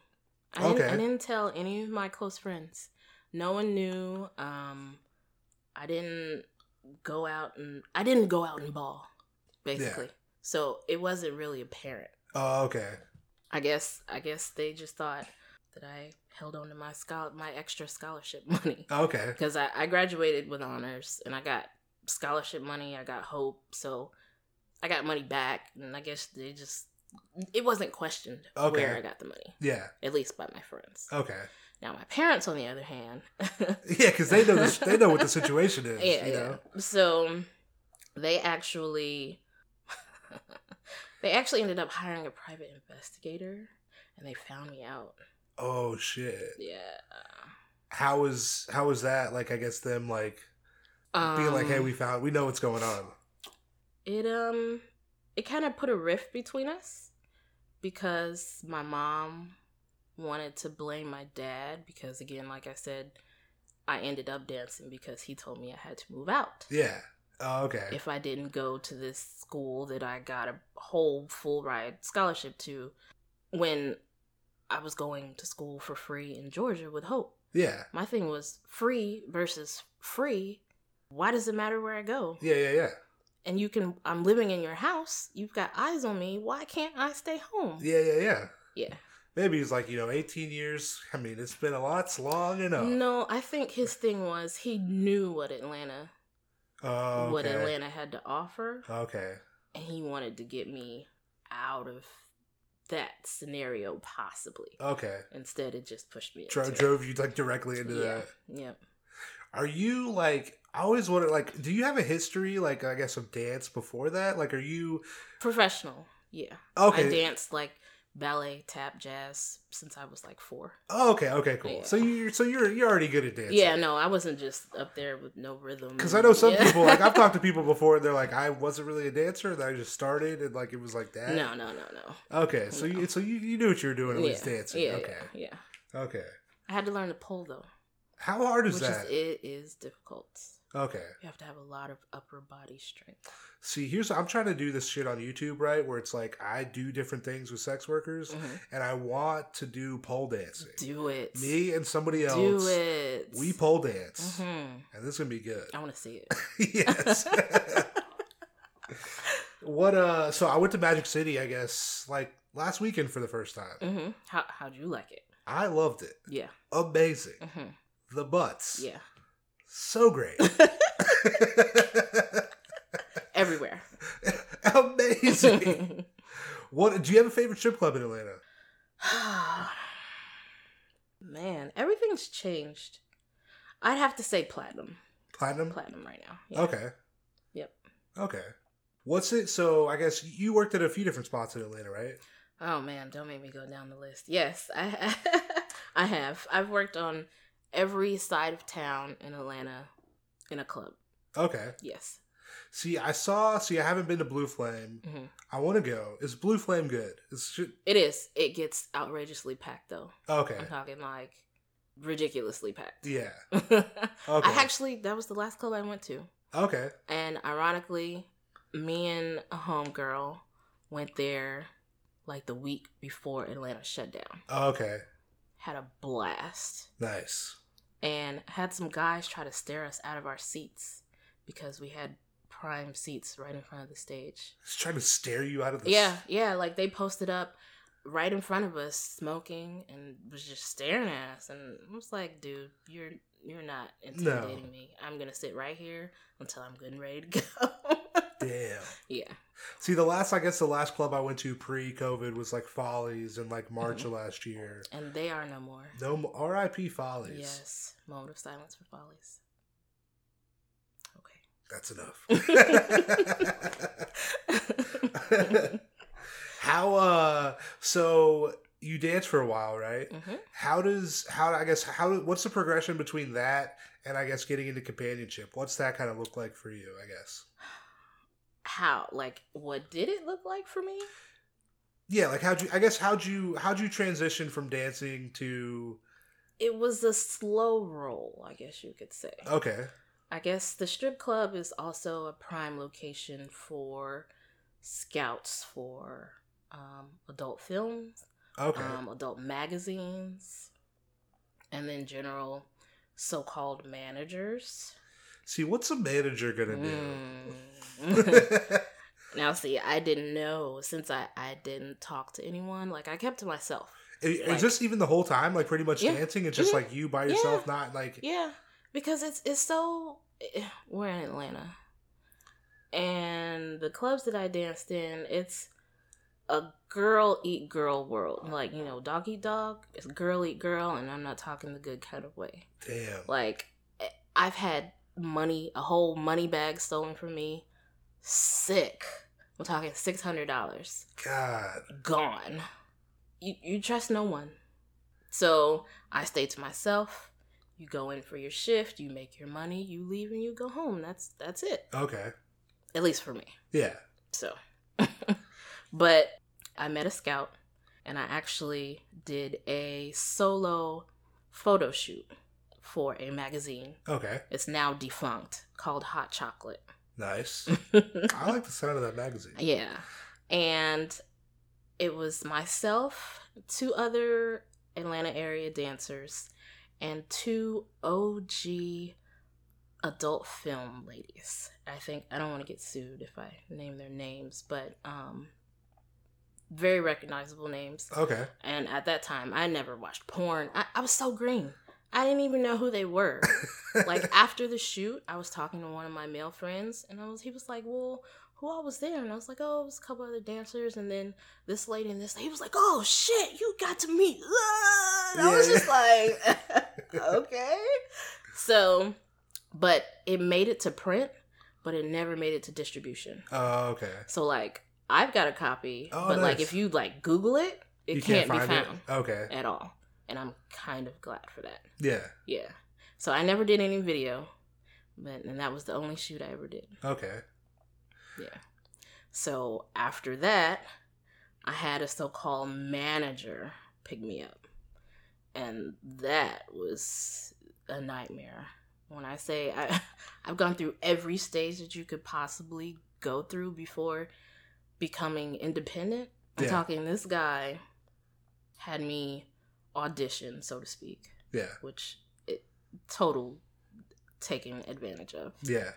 [SPEAKER 2] I didn't,
[SPEAKER 1] Okay.
[SPEAKER 2] I didn't tell any of my close friends. No one knew. Um, I didn't go out and I didn't go out and ball, basically. So it wasn't really apparent.
[SPEAKER 1] Oh, okay.
[SPEAKER 2] I guess. I guess they just thought that I held on to my schol- my extra scholarship (laughs) money oh,
[SPEAKER 1] Okay.
[SPEAKER 2] because I, I graduated with honors and I got scholarship money. I got hope, so I got money back, and I guess they just it wasn't questioned
[SPEAKER 1] Okay.
[SPEAKER 2] where I got the money,
[SPEAKER 1] Yeah.
[SPEAKER 2] at least by my friends.
[SPEAKER 1] Okay.
[SPEAKER 2] Now my parents, on the other hand, (laughs)
[SPEAKER 1] Yeah, because they know this, they know what the (laughs) situation is.
[SPEAKER 2] yeah,
[SPEAKER 1] you
[SPEAKER 2] yeah. So they actually they actually ended up hiring a private investigator, and they found me out.
[SPEAKER 1] Oh shit.
[SPEAKER 2] Yeah.
[SPEAKER 1] How was how was that? Like I guess them like being like, hey,
[SPEAKER 2] Um,
[SPEAKER 1] we found we know what's going on.
[SPEAKER 2] it um it kind of put a rift between us because my mom wanted to blame my dad because again like i said i ended up dancing because he told me i had to move out
[SPEAKER 1] Yeah. Oh, okay.
[SPEAKER 2] if i didn't go to this school that i got a whole full ride scholarship to when i was going to school for free in georgia with hope
[SPEAKER 1] yeah.
[SPEAKER 2] my thing was free versus free why does it matter where i go
[SPEAKER 1] Yeah. Yeah. Yeah.
[SPEAKER 2] and you can I'm living in your house, you've got eyes on me, why can't I stay home?
[SPEAKER 1] Yeah. Yeah. Yeah.
[SPEAKER 2] Yeah.
[SPEAKER 1] Maybe he's like, you know, 18 years. I mean, it's been a lot. It's long enough.
[SPEAKER 2] No, I think his thing was he knew what Atlanta
[SPEAKER 1] Oh,
[SPEAKER 2] what. Atlanta had to offer
[SPEAKER 1] Okay.
[SPEAKER 2] and he wanted to get me out of that scenario possibly.
[SPEAKER 1] Okay.
[SPEAKER 2] Instead it just pushed me
[SPEAKER 1] Dro-
[SPEAKER 2] into it.
[SPEAKER 1] drove you like directly into
[SPEAKER 2] yeah.
[SPEAKER 1] that.
[SPEAKER 2] Yep.
[SPEAKER 1] Are you like? I always wonder. Like, do you have a history, like I guess, of dance before that? Like, are you
[SPEAKER 2] Professional. Yeah.
[SPEAKER 1] okay?
[SPEAKER 2] I danced like ballet, tap, jazz since I was like 4.
[SPEAKER 1] Oh, okay. Okay. Cool.
[SPEAKER 2] Yeah.
[SPEAKER 1] So you, so you're you're already good at dancing.
[SPEAKER 2] Yeah, no, I wasn't just up there with no rhythm.
[SPEAKER 1] Because I know some
[SPEAKER 2] Yeah.
[SPEAKER 1] people, like I've talked to (laughs) people before, and they're like, I wasn't really a dancer, and I just started, and like it was like that.
[SPEAKER 2] No, no, no, no.
[SPEAKER 1] Okay, so you so you, you knew what you were doing at least dancing.
[SPEAKER 2] Yeah,
[SPEAKER 1] okay.
[SPEAKER 2] yeah, yeah.
[SPEAKER 1] Okay.
[SPEAKER 2] I had to learn to pole though,
[SPEAKER 1] How hard is
[SPEAKER 2] which
[SPEAKER 1] that?
[SPEAKER 2] is it is difficult.
[SPEAKER 1] Okay.
[SPEAKER 2] You have to have a lot of upper body strength.
[SPEAKER 1] See, here's I'm trying to do this shit on YouTube, right? Where it's like I do different things with sex workers,
[SPEAKER 2] Mhm.
[SPEAKER 1] and I want to do pole dancing.
[SPEAKER 2] Do it.
[SPEAKER 1] Me and somebody else,
[SPEAKER 2] Do it.
[SPEAKER 1] we pole dance,
[SPEAKER 2] hmm
[SPEAKER 1] and this is gonna be good.
[SPEAKER 2] I want to see it. (laughs)
[SPEAKER 1] yes. what? Uh. So I went to Magic City, I guess, like last weekend for the first time.
[SPEAKER 2] hmm How how'd you like it?
[SPEAKER 1] I loved it.
[SPEAKER 2] Yeah.
[SPEAKER 1] Amazing.
[SPEAKER 2] hmm
[SPEAKER 1] The butts.
[SPEAKER 2] Yeah.
[SPEAKER 1] So great. (laughs)
[SPEAKER 2] Everywhere. (laughs)
[SPEAKER 1] Amazing. what? Do you have a favorite strip club in Atlanta? (sighs)
[SPEAKER 2] Man, everything's changed. I'd have to say platinum.
[SPEAKER 1] Platinum.
[SPEAKER 2] Platinum right now. Yeah.
[SPEAKER 1] Okay.
[SPEAKER 2] Yep.
[SPEAKER 1] Okay. What's it? So I guess you worked at a few different spots in Atlanta, right?
[SPEAKER 2] Oh man, don't make me go down the list. Yes, I (laughs) I have. I've worked on every side of town in Atlanta in a club.
[SPEAKER 1] Okay.
[SPEAKER 2] Yes.
[SPEAKER 1] See, I saw. See, I haven't been to Blue Flame.
[SPEAKER 2] hmm
[SPEAKER 1] I want to go. Is Blue Flame good? Is should,
[SPEAKER 2] It is. It gets outrageously packed though.
[SPEAKER 1] okay.
[SPEAKER 2] I'm talking like ridiculously packed.
[SPEAKER 1] Yeah. (laughs) Okay.
[SPEAKER 2] I actually that was the last club I went to.
[SPEAKER 1] Okay.
[SPEAKER 2] And ironically, me and a homegirl went there like the week before Atlanta shut down.
[SPEAKER 1] Okay.
[SPEAKER 2] Had a blast.
[SPEAKER 1] Nice.
[SPEAKER 2] And had some guys try to stare us out of our seats because we had prime seats right in front of the stage.
[SPEAKER 1] Just trying to stare you out of the.
[SPEAKER 2] Yeah, yeah, like they posted up right in front of us smoking and was just staring at us and I was like, dude, you're you're not intimidating me. I'm gonna sit right here until I'm good and ready to go. (laughs)
[SPEAKER 1] Damn.
[SPEAKER 2] Yeah.
[SPEAKER 1] See, the last, I guess, the last club I went to pre-COVID was like Follies in like March of last year.
[SPEAKER 2] And they are no more.
[SPEAKER 1] No, R.I.P. Follies.
[SPEAKER 2] Yes. Moment of silence for follies.
[SPEAKER 1] Okay, that's enough. (laughs) (laughs) how uh so you dance for a while, right?
[SPEAKER 2] hmm
[SPEAKER 1] How does how I guess how what's the progression between that and I guess getting into companionship? What's that kind of look like for you, I guess?
[SPEAKER 2] How? Like, what did it look like for me?
[SPEAKER 1] Yeah, like how'd you I guess how'd you how'd you transition from dancing to
[SPEAKER 2] It was a slow roll, I guess you could say.
[SPEAKER 1] Okay.
[SPEAKER 2] I guess the strip club is also a prime location for scouts for um, adult films,
[SPEAKER 1] Okay.
[SPEAKER 2] um, adult magazines, and then general so called managers.
[SPEAKER 1] See, what's a manager gonna
[SPEAKER 2] Mm.
[SPEAKER 1] do? (laughs)
[SPEAKER 2] now, see, I didn't know since I, I didn't talk to anyone. Like, I kept to myself.
[SPEAKER 1] is
[SPEAKER 2] Like-
[SPEAKER 1] this even the whole time, like pretty much
[SPEAKER 2] Yeah.
[SPEAKER 1] dancing? It's just like you by yourself, not like
[SPEAKER 2] Yeah, because it's it's so we're in Atlanta, and the clubs that I danced in, it's a girl eat girl world. Like you know, dog eat dog. It's girl eat girl, and I'm not talking the good kind of way.
[SPEAKER 1] damn.
[SPEAKER 2] Like eh, I've had money, a whole money bag stolen from me. Sick. I'm talking six hundred dollars
[SPEAKER 1] God.
[SPEAKER 2] gone. You you trust no one. So I stay to myself. You go in for your shift, you make your money, you leave and you go home. That's that's it.
[SPEAKER 1] Okay.
[SPEAKER 2] At least for me.
[SPEAKER 1] Yeah.
[SPEAKER 2] So (laughs) but I met a scout and I actually did a solo photo shoot for a magazine.
[SPEAKER 1] Okay.
[SPEAKER 2] It's now defunct called Hot Chocolate.
[SPEAKER 1] Nice. (laughs) I like the sound of that magazine.
[SPEAKER 2] Yeah. And it was myself, two other Atlanta area dancers, and two OG adult film ladies. I think I don't want to get sued if I name their names, but um very recognizable names.
[SPEAKER 1] Okay.
[SPEAKER 2] And at that time I never watched porn. I, I was so green. I didn't even know who they were (laughs) like after the shoot, I was talking to one of my male friends, and I was he was like, "Well, who all was there?" And I was like, "Oh, it was a couple other dancers, and then this lady and this." He was like, "Oh shit, you got to meet." Ah! And I was just like, (laughs) "Okay." So, but it made it to print, but it never made it to distribution.
[SPEAKER 1] Oh, okay.
[SPEAKER 2] So like, I've got a copy,
[SPEAKER 1] Oh,
[SPEAKER 2] but like if you like Google it, it
[SPEAKER 1] you
[SPEAKER 2] can't,
[SPEAKER 1] can't,
[SPEAKER 2] be found
[SPEAKER 1] it. Okay.
[SPEAKER 2] at all, and I'm kind of glad for that.
[SPEAKER 1] Yeah.
[SPEAKER 2] Yeah. So I never did any video, but and that was the only shoot I ever did.
[SPEAKER 1] Okay.
[SPEAKER 2] Yeah. So after that, I had a so-called manager pick me up. And that was a nightmare. When I say I (laughs) I've gone through every stage that you could possibly go through before becoming independent. I'm
[SPEAKER 1] Yeah.
[SPEAKER 2] talking this guy had me audition, so to speak
[SPEAKER 1] Yeah.
[SPEAKER 2] which it total taking advantage of.
[SPEAKER 1] Yeah.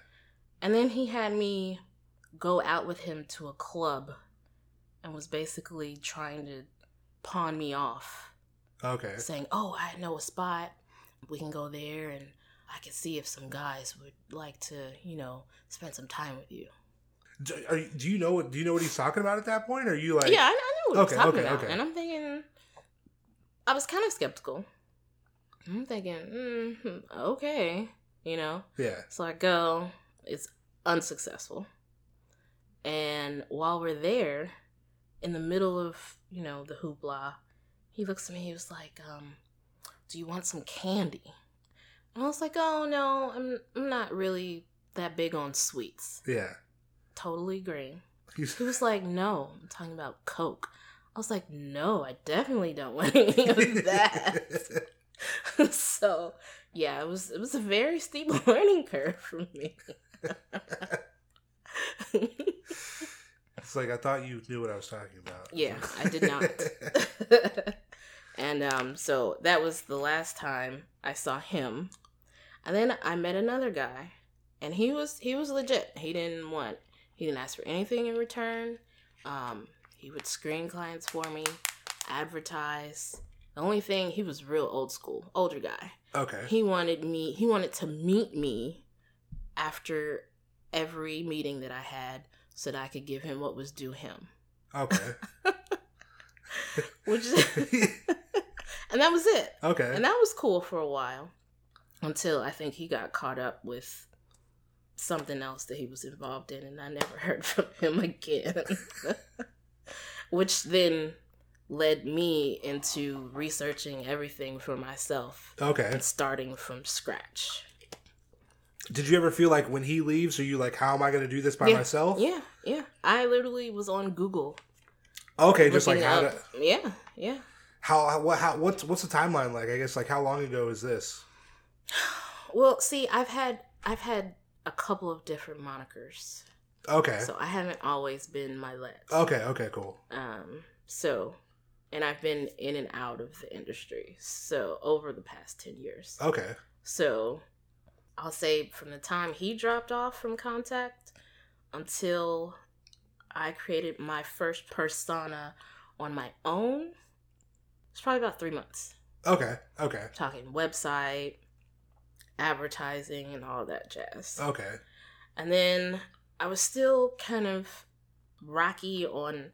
[SPEAKER 2] And then he had me go out with him to a club and was basically trying to pawn me off,
[SPEAKER 1] Okay.
[SPEAKER 2] saying, "Oh, I know a spot. We can go there and I can see if some guys would like to, you know, spend some time with you."
[SPEAKER 1] Do, are you, do you know what? Do you know what he's talking about at that point? Or are you like?
[SPEAKER 2] yeah, I, I knew what
[SPEAKER 1] Okay,
[SPEAKER 2] he was talking
[SPEAKER 1] okay,
[SPEAKER 2] about.
[SPEAKER 1] okay.
[SPEAKER 2] And I'm thinking I was kind of skeptical. I'm thinking, mm, okay, you know.
[SPEAKER 1] Yeah.
[SPEAKER 2] So I go, it's unsuccessful. And while we're there, in the middle of, you know, the hoopla, he looks at me, he was like, um, do you want some candy? And I was like, oh no, I'm I'm not really that big on sweets.
[SPEAKER 1] Yeah.
[SPEAKER 2] Totally green.
[SPEAKER 1] He's,
[SPEAKER 2] He was like, no, I'm talking about Coke. I was like, no, I definitely don't want (laughs) any of that. (laughs) so yeah, it was it was a very steep (laughs) learning curve for me.
[SPEAKER 1] it's like I thought you knew what I was talking about.
[SPEAKER 2] Yeah, I did not. and um, so that was the last time I saw him. And then I met another guy, and he was he was legit. He didn't want he didn't ask for anything in return. Um, he would screen clients for me, advertise. The only thing he was real old school, older guy.
[SPEAKER 1] okay.
[SPEAKER 2] He wanted me. He wanted to meet me after every meeting that I had so that I could give him what was due him.
[SPEAKER 1] Okay. (laughs)
[SPEAKER 2] Which (laughs) and that was it.
[SPEAKER 1] okay.
[SPEAKER 2] And that was cool for a while until I think he got caught up with something else that he was involved in and I never (laughs) heard from him again. Which then led me into researching everything for myself
[SPEAKER 1] okay.
[SPEAKER 2] and starting from scratch.
[SPEAKER 1] Did you ever feel like when he leaves, are you like, how am I going to do this by
[SPEAKER 2] Yeah.
[SPEAKER 1] myself?
[SPEAKER 2] Yeah, yeah. I literally was on Google.
[SPEAKER 1] Okay, just like how
[SPEAKER 2] up-
[SPEAKER 1] to,
[SPEAKER 2] Yeah, yeah.
[SPEAKER 1] how how what how what's what's the timeline like? I guess like how long ago is this?
[SPEAKER 2] Well, see, I've had I've had a couple of different monikers.
[SPEAKER 1] Okay.
[SPEAKER 2] So I haven't always been my let.
[SPEAKER 1] Okay. Okay. Cool.
[SPEAKER 2] Um, so, and I've been in and out of the industry. So over the past 10 years.
[SPEAKER 1] Okay.
[SPEAKER 2] So I'll say from the time he dropped off from contact until I created my first persona on my own, it's probably about three months.
[SPEAKER 1] Okay. Okay.
[SPEAKER 2] Talking website, advertising, and all that jazz.
[SPEAKER 1] Okay.
[SPEAKER 2] And then I was still kind of rocky on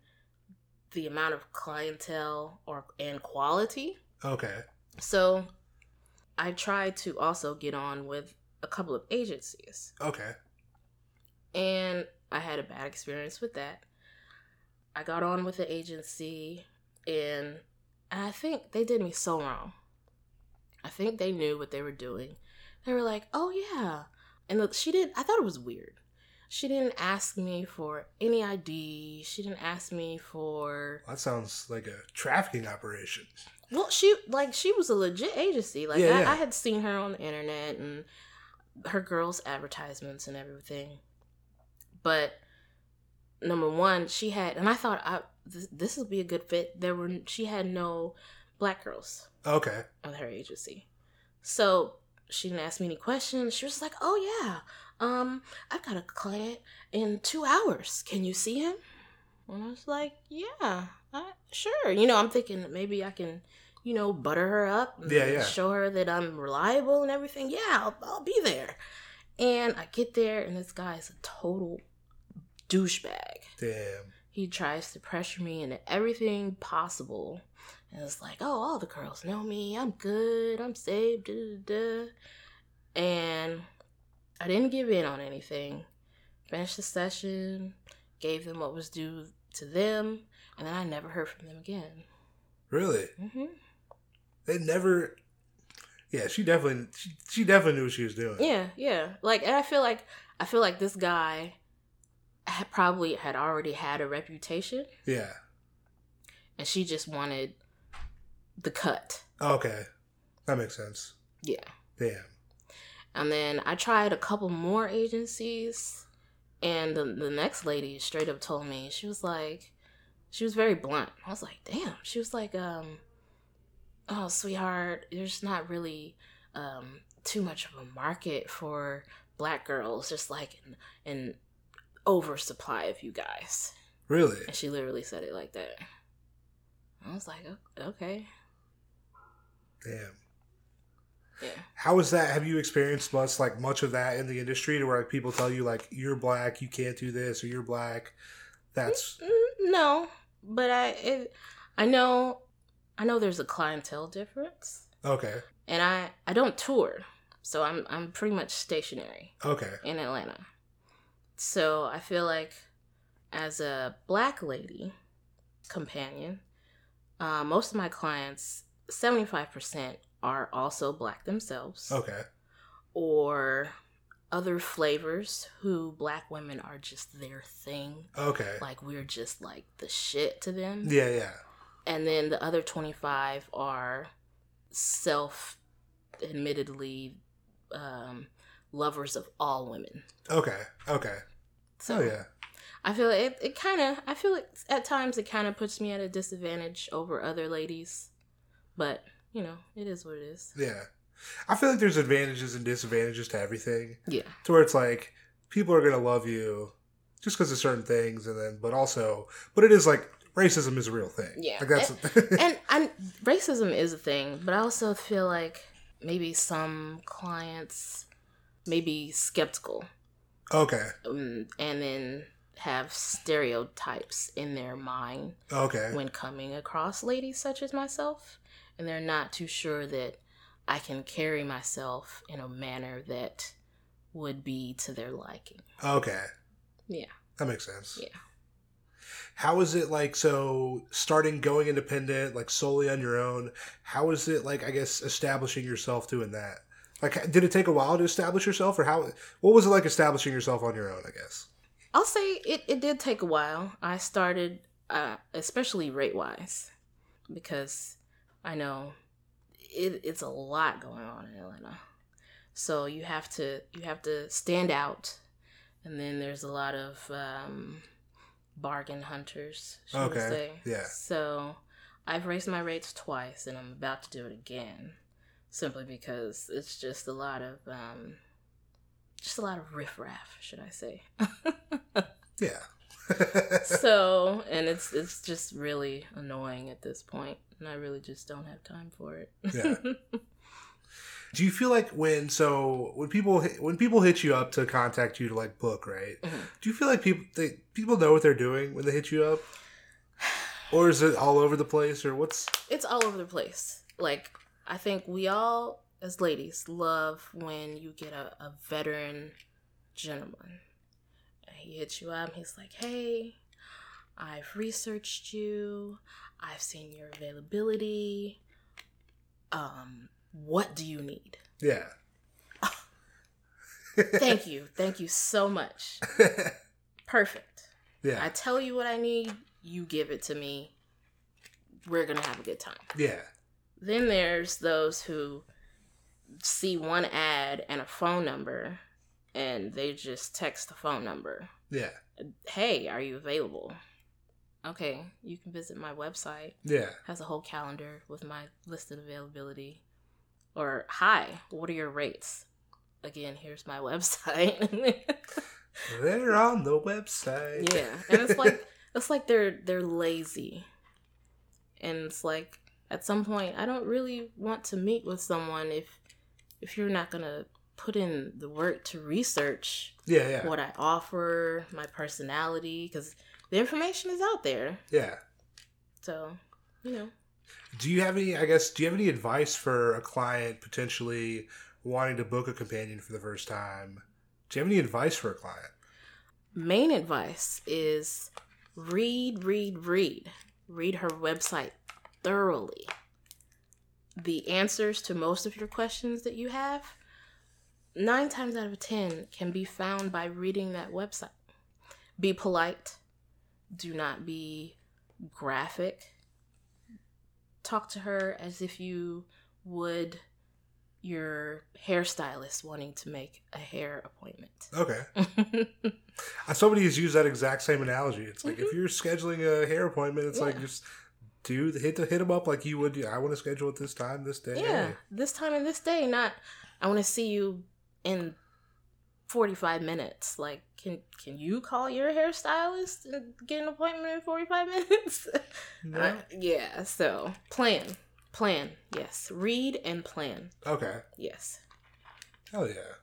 [SPEAKER 2] the amount of clientele or and quality.
[SPEAKER 1] Okay.
[SPEAKER 2] So I tried to also get on with a couple of agencies.
[SPEAKER 1] Okay.
[SPEAKER 2] And I had a bad experience with that. I got on with the agency and I think they did me so wrong. I think they knew what they were doing. They were like, "Oh yeah." And look, she did I thought it was weird. She didn't ask me for any ID. She didn't ask me for
[SPEAKER 1] That sounds like a trafficking operation.
[SPEAKER 2] Well, she like she was a legit agency. Like
[SPEAKER 1] Yeah,
[SPEAKER 2] I,
[SPEAKER 1] yeah.
[SPEAKER 2] I had seen her on the internet and her girls' advertisements and everything. But number one, she had, and I thought I this, this would be a good fit. There were she had no black girls
[SPEAKER 1] Okay.
[SPEAKER 2] on her agency, so she didn't ask me any questions. She was like, "Oh yeah, um, I've got a client in two hours. Can you see him?" And I was like, "Yeah, I, sure." You know, I'm thinking maybe I can, you know, butter her up.
[SPEAKER 1] Yeah, yeah.
[SPEAKER 2] Show her that I'm reliable and everything. Yeah, I'll, I'll be there. And I get there, and this guy is a total douchebag
[SPEAKER 1] Damn.
[SPEAKER 2] he tries to pressure me into everything possible. And it's like, oh, all the girls know me. I'm good. I'm saved. Da, da, da. And I didn't give in on anything. Finished the session, gave them what was due to them, and then I never heard from them again.
[SPEAKER 1] Really?
[SPEAKER 2] hmm
[SPEAKER 1] They never. Yeah, she definitely she, she definitely knew what she was doing.
[SPEAKER 2] Yeah, yeah. Like, and I feel like I feel like this guy had probably had already had a reputation,
[SPEAKER 1] Yeah.
[SPEAKER 2] and she just wanted the cut.
[SPEAKER 1] Okay. That makes sense.
[SPEAKER 2] Yeah.
[SPEAKER 1] Damn.
[SPEAKER 2] And then I tried a couple more agencies, and the, the next lady straight up told me she was like, she was very blunt. I was like, damn. She was like, um, oh, sweetheart, there's not really um too much of a market for black girls, just like an, an oversupply of you guys.
[SPEAKER 1] Really?
[SPEAKER 2] And she literally said it like that. I was like, okay,
[SPEAKER 1] Damn.
[SPEAKER 2] Yeah.
[SPEAKER 1] How is that? Have you experienced much like much of that in the industry to where like people tell you like you're black, you can't do this, or you're black? That's
[SPEAKER 2] Mm, No, but I it, I know I know there's a clientele difference,
[SPEAKER 1] okay.
[SPEAKER 2] and I I don't tour, so I'm I'm pretty much stationary
[SPEAKER 1] Okay.
[SPEAKER 2] in Atlanta. So I feel like as a black lady companion, uh, most of my clients, seventy five percent are also black themselves,
[SPEAKER 1] Okay.
[SPEAKER 2] or other flavors who black women are just their thing
[SPEAKER 1] Okay.
[SPEAKER 2] like we're just like the shit to them.
[SPEAKER 1] Yeah. Yeah.
[SPEAKER 2] And then the other 25 are self admittedly um lovers of all women.
[SPEAKER 1] Okay. Okay.
[SPEAKER 2] So
[SPEAKER 1] Oh yeah.
[SPEAKER 2] I feel it it kind of I feel like at times it kind of puts me at a disadvantage over other ladies. But, you know, it is what it is.
[SPEAKER 1] Yeah. I feel like there's advantages and disadvantages to everything.
[SPEAKER 2] Yeah.
[SPEAKER 1] To where it's like people are gonna love you just because of certain things, and then but also, but it is like racism is a real thing.
[SPEAKER 2] Yeah.
[SPEAKER 1] Like that's
[SPEAKER 2] and (laughs) and racism is a thing, but I also feel like maybe some clients may be skeptical
[SPEAKER 1] Okay.
[SPEAKER 2] um, and then have stereotypes in their mind
[SPEAKER 1] Okay.
[SPEAKER 2] when coming across ladies such as myself, and they're not too sure that I can carry myself in a manner that would be to their liking.
[SPEAKER 1] Okay.
[SPEAKER 2] Yeah.
[SPEAKER 1] That makes sense.
[SPEAKER 2] Yeah.
[SPEAKER 1] How is it like so starting going independent, like solely on your own? How is it like I guess establishing yourself doing that? Like did it take a while to establish yourself or how what was it like establishing yourself on your own, I guess?
[SPEAKER 2] I'll say it, it did take a while. I started, uh, especially rate wise, because I know it, it's a lot going on in Atlanta. So you have to you have to stand out, and then there's a lot of um, bargain hunters. Should
[SPEAKER 1] Okay,
[SPEAKER 2] I say?
[SPEAKER 1] yeah.
[SPEAKER 2] So I've raised my rates twice, and I'm about to do it again, simply because it's just a lot of um, just a lot of riffraff, should I say? (laughs)
[SPEAKER 1] Yeah. (laughs)
[SPEAKER 2] so and it's it's just really annoying at this point and i really just don't have time for it
[SPEAKER 1] Yeah. (laughs) Do you feel like when so when people when people hit you up to contact you to like book, right?
[SPEAKER 2] Mhm.
[SPEAKER 1] Do you feel like people they, people know what they're doing when they hit you up? Or is it all over the place or what's
[SPEAKER 2] it's all over the place like i think we all as ladies love when you get a, a veteran gentleman and he hits you up he's like hey i've researched you i've seen your availability um what do you need
[SPEAKER 1] Yeah. (laughs)
[SPEAKER 2] thank you thank you so much (laughs) perfect
[SPEAKER 1] Yeah.
[SPEAKER 2] I tell you what I need, you give it to me. We're going to have a good time.
[SPEAKER 1] Yeah.
[SPEAKER 2] Then there's those who see one ad and a phone number and they just text the phone number.
[SPEAKER 1] Yeah.
[SPEAKER 2] Hey, are you available? Okay, you can visit my website.
[SPEAKER 1] Yeah.
[SPEAKER 2] has a whole calendar with my listed availability. Or hi, what are your rates? Again, here's my (laughs) website.
[SPEAKER 1] They're on the website.
[SPEAKER 2] Yeah, and it's like (laughs) it's like they're they're lazy, and it's like at some point I don't really want to meet with someone if if you're not gonna put in the work to research
[SPEAKER 1] Yeah, yeah.
[SPEAKER 2] what I offer, my personality, because the information is out there.
[SPEAKER 1] Yeah.
[SPEAKER 2] So you know,
[SPEAKER 1] Do you have any I guess do you have any advice for a client potentially wanting to book a companion for the first time? Do you have any advice for a client?
[SPEAKER 2] main advice is read, read, read. Read her website thoroughly. The answers to most of your questions that you have, nine times out of ten, can be found by reading that website. Be polite. Do not be graphic. Talk to her as if you would your hairstylist wanting to make a hair appointment.
[SPEAKER 1] Okay. (laughs) Somebody has used that exact same analogy. It's like if you're scheduling a hair appointment, it's like
[SPEAKER 2] Mm-hmm.
[SPEAKER 1] Just do the hit the hit them up like you would. I want to schedule it this time, this day.
[SPEAKER 2] Yeah, this time and this day. Not, I want to see you in forty five minutes. Like, can can you call your hairstylist and get an appointment in forty five (laughs) minutes?
[SPEAKER 1] No?
[SPEAKER 2] Uh, yeah. So plan, plan. Yes, read and plan.
[SPEAKER 1] Okay.
[SPEAKER 2] Yes.
[SPEAKER 1] Oh yeah.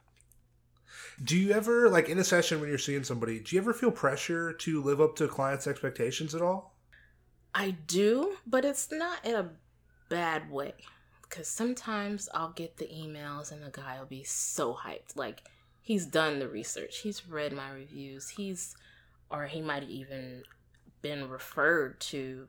[SPEAKER 1] Do you ever like in a session when you're seeing somebody? Do you ever feel pressure to live up to a clients' expectations at all?
[SPEAKER 2] I do, but it's not in a bad way. Because sometimes I'll get the emails and the guy will be so hyped. Like, he's done the research, he's read my reviews, he's, or he might have even been referred to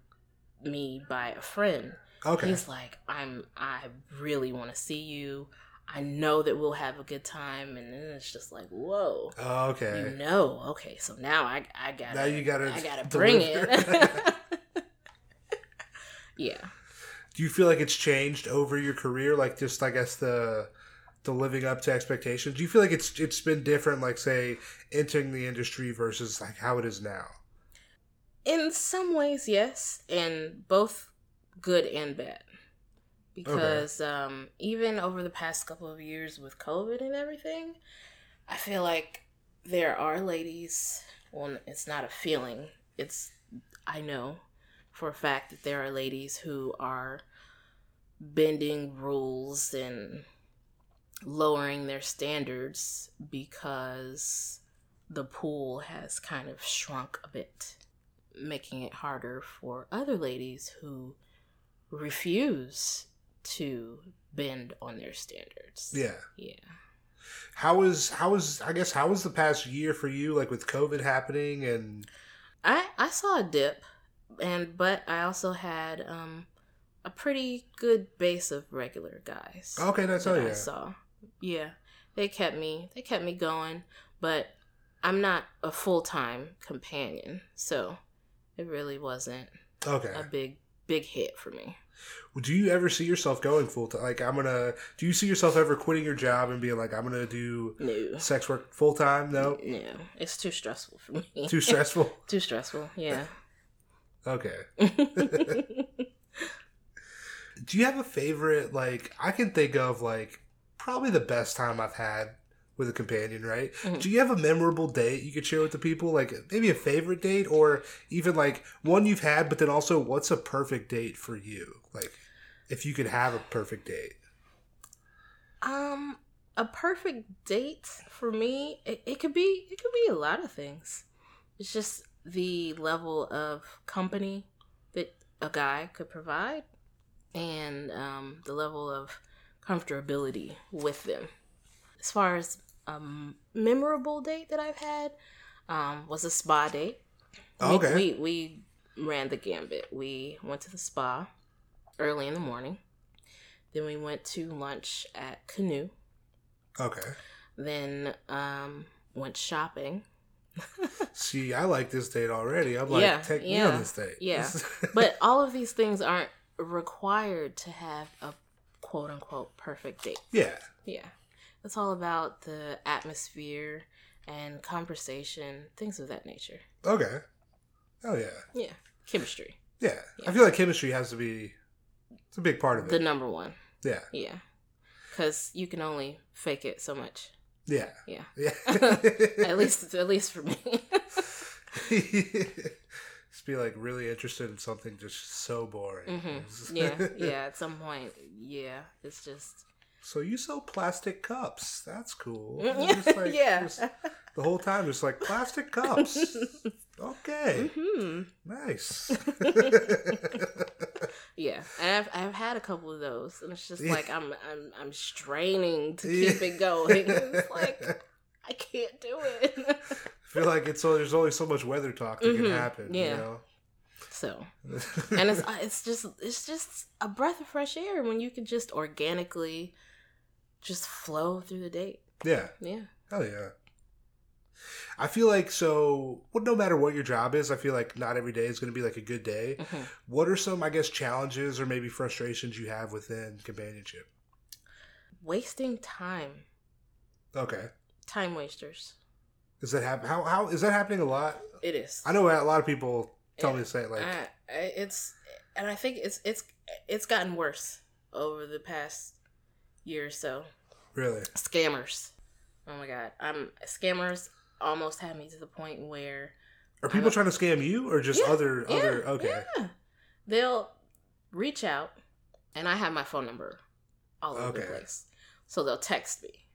[SPEAKER 2] me by a friend.
[SPEAKER 1] Okay.
[SPEAKER 2] He's like, I'm, I really want to see you. I know that we'll have a good time. And then it's just like, whoa.
[SPEAKER 1] Okay.
[SPEAKER 2] You know, okay, so now I I gotta
[SPEAKER 1] Now you gotta
[SPEAKER 2] I gotta bring
[SPEAKER 1] deliver.
[SPEAKER 2] it. (laughs) (laughs) yeah.
[SPEAKER 1] Do you feel like it's changed over your career? Like just I guess the the living up to expectations. Do you feel like it's it's been different? Like say entering the industry versus like how it is now.
[SPEAKER 2] In some ways, yes, and both good and bad. Because um, even over the past couple of years with COVID and everything, I feel like there are ladies. Well, it's not a feeling. It's I know for a fact that there are ladies who are bending rules and lowering their standards because the pool has kind of shrunk a bit, making it harder for other ladies who refuse to bend on their standards.
[SPEAKER 1] Yeah.
[SPEAKER 2] Yeah.
[SPEAKER 1] How was how was I guess how was the past year for you like with COVID happening and
[SPEAKER 2] I I saw a dip and but I also had um a pretty good base of regular guys.
[SPEAKER 1] Okay, that's
[SPEAKER 2] that
[SPEAKER 1] all
[SPEAKER 2] I saw. Yeah. They kept me they kept me going, but I'm not a full-time companion. So it really wasn't
[SPEAKER 1] Okay.
[SPEAKER 2] a big big hit for me.
[SPEAKER 1] Do you ever see yourself going full time? Like, I'm gonna. Do you see yourself ever quitting your job and being like, I'm gonna do
[SPEAKER 2] No.
[SPEAKER 1] sex work full time? No,
[SPEAKER 2] No, it's too stressful for me.
[SPEAKER 1] too stressful. (laughs)
[SPEAKER 2] too stressful. Yeah.
[SPEAKER 1] Okay. (laughs) Do you have a favorite? Like, I can think of like probably the best time I've had with a companion. Right?
[SPEAKER 2] Mhm.
[SPEAKER 1] Do you have a memorable date you could share with the people? Like maybe a favorite date, or even like one you've had, but then also what's a perfect date for you? Like, if you could have a perfect date.
[SPEAKER 2] Um, a perfect date for me, it, it could be it could be a lot of things. It's just the level of company that a guy could provide, and um, the level of comfortability with them. As far as a memorable date that I've had, um, was a spa date. We-
[SPEAKER 1] Okay.
[SPEAKER 2] we, we ran the gambit. We went to the spa early in the morning. Then we went to lunch at Canoe.
[SPEAKER 1] Okay.
[SPEAKER 2] Then um, went shopping. (laughs)
[SPEAKER 1] See, I like this date already. I'm like,
[SPEAKER 2] Yeah,
[SPEAKER 1] take me on this date.
[SPEAKER 2] yeah. (laughs) But all of these things aren't required to have a quote unquote perfect date.
[SPEAKER 1] yeah.
[SPEAKER 2] Yeah. It's all about the atmosphere and conversation, things of that nature.
[SPEAKER 1] Okay. Oh yeah.
[SPEAKER 2] Yeah. Chemistry.
[SPEAKER 1] Yeah.
[SPEAKER 2] Yeah.
[SPEAKER 1] I feel like chemistry has to be it's a big part of it.
[SPEAKER 2] The number one.
[SPEAKER 1] yeah.
[SPEAKER 2] Yeah. Because you can only fake it so much.
[SPEAKER 1] Yeah.
[SPEAKER 2] Yeah.
[SPEAKER 1] Yeah. (laughs)
[SPEAKER 2] At least, (laughs) at least for me. (laughs)
[SPEAKER 1] Just be like really interested in something just so boring. (laughs)
[SPEAKER 2] hmm Yeah, (laughs) yeah. At some point, yeah, it's just
[SPEAKER 1] So you sell plastic cups. That's cool.
[SPEAKER 2] yeah,
[SPEAKER 1] Just (laughs) like-
[SPEAKER 2] yeah.
[SPEAKER 1] just the whole time, just like plastic cups. Okay.
[SPEAKER 2] hmm
[SPEAKER 1] Nice.
[SPEAKER 2] Yeah, and I've I've had a couple of those, and it's just
[SPEAKER 1] Yeah.
[SPEAKER 2] like I'm I'm I'm straining to
[SPEAKER 1] Yeah.
[SPEAKER 2] keep it going. It's like I can't do it.
[SPEAKER 1] I feel like it's so there's only so much weather talk that can
[SPEAKER 2] Mhm,
[SPEAKER 1] happen.
[SPEAKER 2] yeah.
[SPEAKER 1] You know?
[SPEAKER 2] so, (laughs) and it's uh, it's just it's just a breath of fresh air when you can just organically just flow through the date.
[SPEAKER 1] yeah.
[SPEAKER 2] Yeah.
[SPEAKER 1] Hell yeah. I feel like so. Well, no matter what your job is, I feel like not every day is going to be like a good day.
[SPEAKER 2] hmm
[SPEAKER 1] What are some, I guess, challenges or maybe frustrations you have within companionship?
[SPEAKER 2] Wasting time,
[SPEAKER 1] Okay,
[SPEAKER 2] time wasters.
[SPEAKER 1] Is that hap- How how is that happening a lot?
[SPEAKER 2] It is.
[SPEAKER 1] I know a lot of people tell me to say it like,
[SPEAKER 2] I, I- it's and I think it's it's it's gotten worse over the past year or so.
[SPEAKER 1] really?
[SPEAKER 2] Scammers. Oh my god, I'm scammers almost had me to the point where
[SPEAKER 1] Are people trying to scam you or just
[SPEAKER 2] Yeah,
[SPEAKER 1] other
[SPEAKER 2] yeah,
[SPEAKER 1] other? Okay,
[SPEAKER 2] yeah. they'll reach out, and I have my phone number all over the place, so they'll text me,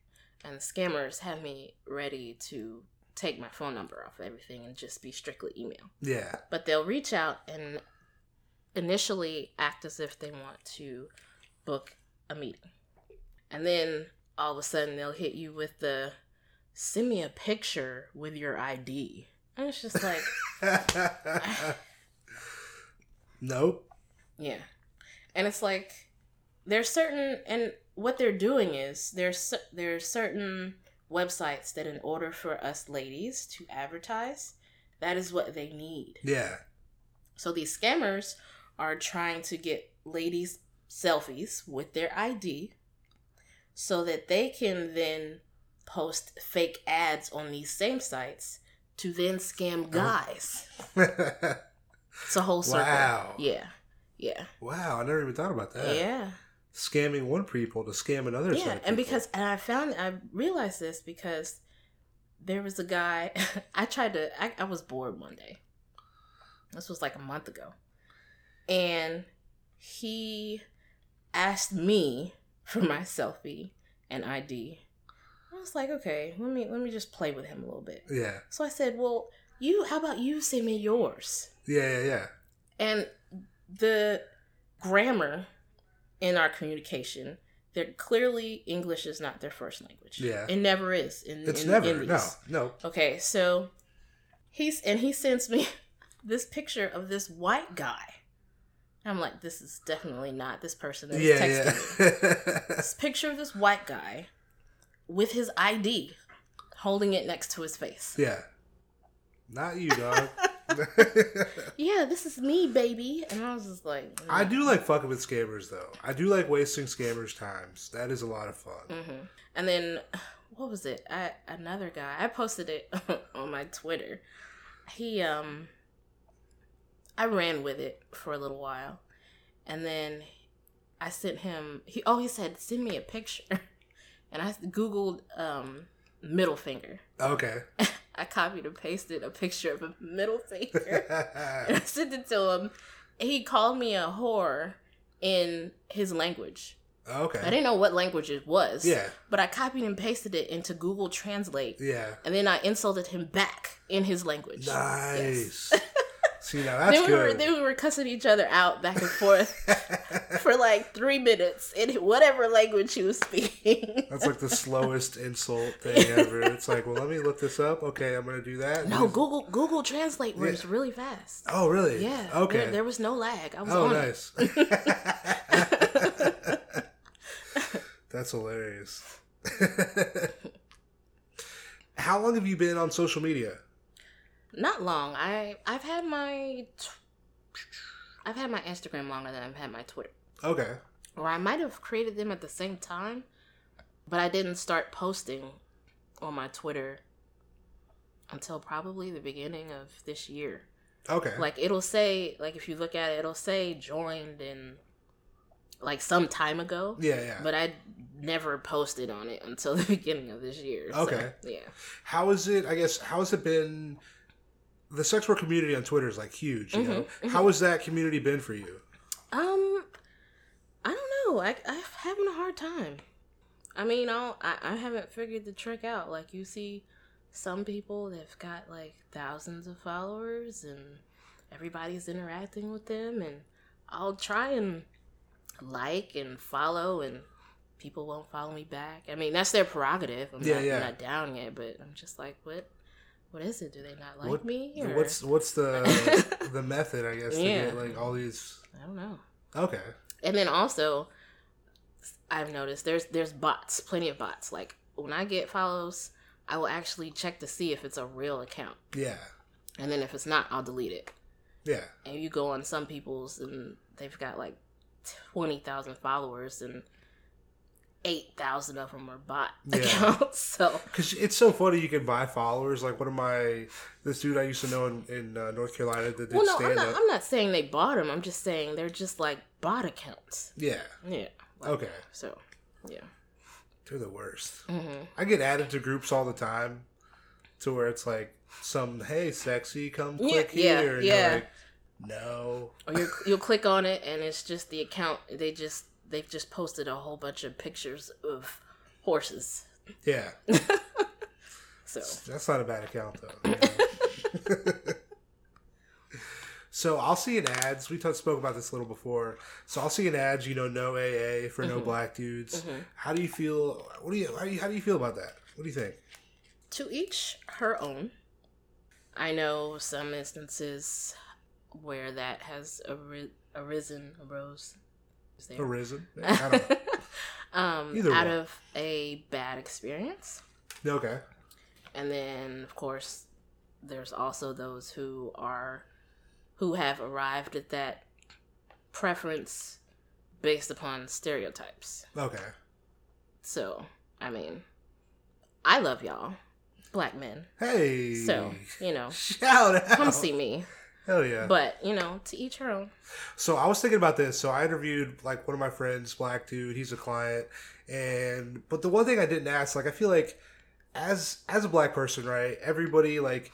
[SPEAKER 2] and the scammers have me ready to take my phone number off of everything and just be strictly email.
[SPEAKER 1] yeah,
[SPEAKER 2] but they'll reach out and initially act as if they want to book a meeting. And then all of a sudden they'll hit you with the send me a picture with your ID. And it's just like, (laughs)
[SPEAKER 1] nope.
[SPEAKER 2] yeah. And it's like there's certain and what they're doing is there's there's certain websites that in order for us ladies to advertise, that is what they need.
[SPEAKER 1] Yeah,
[SPEAKER 2] So these scammers are trying to get ladies selfies with their ID so that they can then post fake ads on these same sites to then scam oh. guys. (laughs) It's a whole circle.
[SPEAKER 1] Wow.
[SPEAKER 2] Yeah. Yeah.
[SPEAKER 1] wow. I never even thought about that.
[SPEAKER 2] Yeah.
[SPEAKER 1] Scamming one people to scam another.
[SPEAKER 2] Yeah. And because and I found I realized this because there was a guy (laughs) I tried to I, I was bored one day. This was like a month ago. And he asked me for my selfie and ID I was like, okay, let me let me just play with him a little bit.
[SPEAKER 1] Yeah.
[SPEAKER 2] So I said, well, you, how about you send me yours?
[SPEAKER 1] Yeah, yeah, yeah.
[SPEAKER 2] And the grammar in our communication, they're clearly English is not their first language.
[SPEAKER 1] Yeah.
[SPEAKER 2] it never is. In,
[SPEAKER 1] It's
[SPEAKER 2] in,
[SPEAKER 1] never.
[SPEAKER 2] in
[SPEAKER 1] no, no.
[SPEAKER 2] Okay, so he's and he sends me (laughs) this picture of this white guy. I'm like, this is definitely not this person that's
[SPEAKER 1] Yeah,
[SPEAKER 2] texting me. (laughs) This picture of this white guy with his ID holding it next to his face.
[SPEAKER 1] yeah. Not you, dog. (laughs) (laughs)
[SPEAKER 2] Yeah, this is me, baby. And I was just like,
[SPEAKER 1] I do like fucking with scammers though. I do like wasting scammers' times. That is a lot of fun.
[SPEAKER 2] hmm And then what was it? I another guy. I posted it (laughs) on my Twitter. He um I ran with it for a little while. And then I sent him he oh he said send me a picture. (laughs) And I googled um middle finger.
[SPEAKER 1] Okay.
[SPEAKER 2] I copied and pasted a picture of a middle finger. (laughs) (laughs) and I sent it to him. He called me a whore in his language.
[SPEAKER 1] Okay.
[SPEAKER 2] I didn't know what language it was.
[SPEAKER 1] Yeah.
[SPEAKER 2] But I copied and pasted it into Google Translate.
[SPEAKER 1] Yeah.
[SPEAKER 2] And then I insulted him back in his language.
[SPEAKER 1] Nice. (laughs) See now
[SPEAKER 2] Then
[SPEAKER 1] that's
[SPEAKER 2] we were
[SPEAKER 1] good.
[SPEAKER 2] then we were cussing each other out back and forth (laughs) for like three minutes in whatever language he was speaking.
[SPEAKER 1] That's like the (laughs) slowest insult thing ever. It's like, well, let me look this up. Okay, I'm gonna do that.
[SPEAKER 2] no, Google Google Translate works really fast.
[SPEAKER 1] Oh, really?
[SPEAKER 2] Yeah.
[SPEAKER 1] Okay.
[SPEAKER 2] There, there was no lag. I was
[SPEAKER 1] oh,
[SPEAKER 2] on
[SPEAKER 1] nice. (laughs) That's hilarious. How long have you been on social media?
[SPEAKER 2] Not long. I I've had my I've had my Instagram longer than I've had my Twitter.
[SPEAKER 1] Okay.
[SPEAKER 2] Or I might have created them at the same time, but I didn't start posting on my Twitter until probably the beginning of this year.
[SPEAKER 1] Okay.
[SPEAKER 2] Like it'll say like if you look at it, it'll say joined in like some time ago.
[SPEAKER 1] yeah, yeah.
[SPEAKER 2] But I never posted on it until (laughs) the beginning of this year. so,
[SPEAKER 1] Okay.
[SPEAKER 2] yeah.
[SPEAKER 1] how is it? I guess how has it been? The sex work community on Twitter is like huge. You know,
[SPEAKER 2] Mm-hmm,
[SPEAKER 1] how has that community been for you?
[SPEAKER 2] Um, I don't know. I I'm having a hard time. I mean, I'll, I I haven't figured the trick out. Like you see, some people they've got like thousands of followers, and everybody's interacting with them, and I'll try and like and follow, and people won't follow me back. I mean, that's their prerogative. I'm
[SPEAKER 1] Yeah,
[SPEAKER 2] not,
[SPEAKER 1] yeah.
[SPEAKER 2] I'm not down yet, but I'm just like, what? What is it? Do they not like
[SPEAKER 1] What-
[SPEAKER 2] me? Or?
[SPEAKER 1] What's what's the (laughs) the method? I guess to get like all these.
[SPEAKER 2] I don't know.
[SPEAKER 1] Okay.
[SPEAKER 2] And then also, I've noticed there's there's bots, plenty of bots. Like when I get follows, I will actually check to see if it's a real account,
[SPEAKER 1] Yeah.
[SPEAKER 2] and then if it's not, I'll delete it.
[SPEAKER 1] Yeah.
[SPEAKER 2] And you go on some people's, and they've got like twenty thousand followers, and eight thousand of them are bot
[SPEAKER 1] Yeah.
[SPEAKER 2] accounts. (laughs) So
[SPEAKER 1] Because it's so funny you can buy followers. Like one of my this dude I used to know in, in uh, North Carolina that did
[SPEAKER 2] well, no, I'm not.
[SPEAKER 1] up.
[SPEAKER 2] I'm not saying they bought them. I'm just saying they're just like bot accounts.
[SPEAKER 1] Yeah.
[SPEAKER 2] Yeah.
[SPEAKER 1] Okay.
[SPEAKER 2] So, yeah.
[SPEAKER 1] They're the worst.
[SPEAKER 2] hmm
[SPEAKER 1] I get added to groups all the time, to where it's like some hey sexy come click
[SPEAKER 2] Yeah,
[SPEAKER 1] here. And
[SPEAKER 2] yeah.
[SPEAKER 1] Like, no.
[SPEAKER 2] or you you'll click on it and it's just the account they just they've just posted a whole bunch of pictures of horses
[SPEAKER 1] Yeah. (laughs)
[SPEAKER 2] so
[SPEAKER 1] That's not a bad account though. (laughs) So I'll see an ads. We talked spoke about this a little before. So I'll see an ads. You know, no AA for no mm-hmm. black dudes. Mm-hmm. How do you feel? What do you how, do you how do you feel about that? What do you think?
[SPEAKER 2] to each her own i know some instances where that has ari- arisen arose Is there?
[SPEAKER 1] Arisen? (laughs) I don't know.
[SPEAKER 2] um
[SPEAKER 1] Either
[SPEAKER 2] out of a bad experience
[SPEAKER 1] Okay.
[SPEAKER 2] and then of course there's also those who are who have arrived at that preference based upon stereotypes
[SPEAKER 1] Okay.
[SPEAKER 2] so i mean i love y'all black men
[SPEAKER 1] Hey.
[SPEAKER 2] so you know (laughs)
[SPEAKER 1] shout out.
[SPEAKER 2] come see me
[SPEAKER 1] Hell yeah.
[SPEAKER 2] but you know to each her own
[SPEAKER 1] So I was thinking about this. So I interviewed like one of my friends, black dude. He's a client, and but the one thing I didn't ask, like I feel like as as a black person, right? Everybody like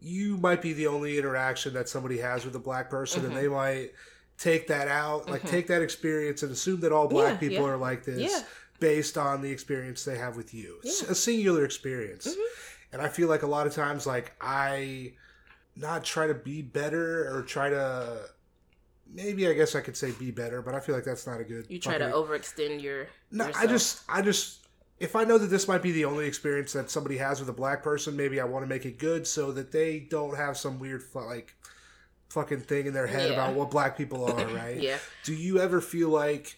[SPEAKER 1] you might be the only interaction that somebody has with a black person,
[SPEAKER 2] Mhm.
[SPEAKER 1] and they might take that out, like
[SPEAKER 2] Mhm.
[SPEAKER 1] take that experience and assume that all black
[SPEAKER 2] Yeah,
[SPEAKER 1] people
[SPEAKER 2] yeah.
[SPEAKER 1] are like this.
[SPEAKER 2] yeah
[SPEAKER 1] based on the experience they have with you. S-
[SPEAKER 2] Yeah.
[SPEAKER 1] A singular experience.
[SPEAKER 2] Mhm.
[SPEAKER 1] And I feel like a lot of times, like, I not try to be better or try to. Maybe I guess I could say be better, but I feel like that's not a good.
[SPEAKER 2] You try to overextend your.
[SPEAKER 1] No, I just, I just, if I know that this might be the only experience that somebody has with a black person, maybe I want to make it good so that they don't have some weird, like, fucking thing in their head
[SPEAKER 2] Yeah.
[SPEAKER 1] about what black people are, (laughs) right?
[SPEAKER 2] Yeah.
[SPEAKER 1] Do you ever feel like,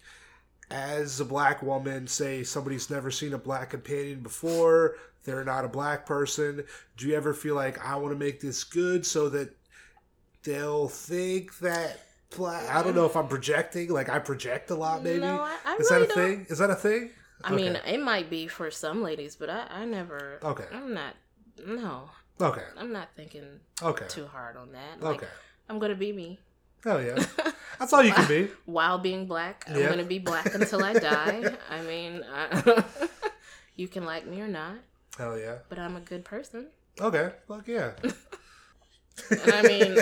[SPEAKER 1] as a black woman, say somebody's never seen a black companion before, they're not a black person, do you ever feel like I want to make this good so that they'll think that black? I don't know if I'm projecting. Like I project a lot, maybe.
[SPEAKER 2] No, I, I
[SPEAKER 1] Is
[SPEAKER 2] really
[SPEAKER 1] that a
[SPEAKER 2] don't.
[SPEAKER 1] thing? Is that a thing?
[SPEAKER 2] I mean, it might be for some ladies, but I, I never.
[SPEAKER 1] Okay.
[SPEAKER 2] I'm not. No,
[SPEAKER 1] Okay.
[SPEAKER 2] I'm not thinking
[SPEAKER 1] Okay.
[SPEAKER 2] too hard on that. Like,
[SPEAKER 1] Okay.
[SPEAKER 2] I'm gonna be me.
[SPEAKER 1] Hell yeah. (laughs) That's all you can be. (laughs)
[SPEAKER 2] While being black, I'm
[SPEAKER 1] Yeah.
[SPEAKER 2] gonna be black until I die. (laughs) I mean, I, uh, you can like me or not,
[SPEAKER 1] Hell yeah.
[SPEAKER 2] but I'm a good person.
[SPEAKER 1] Okay. Fuck yeah. (laughs)
[SPEAKER 2] I mean,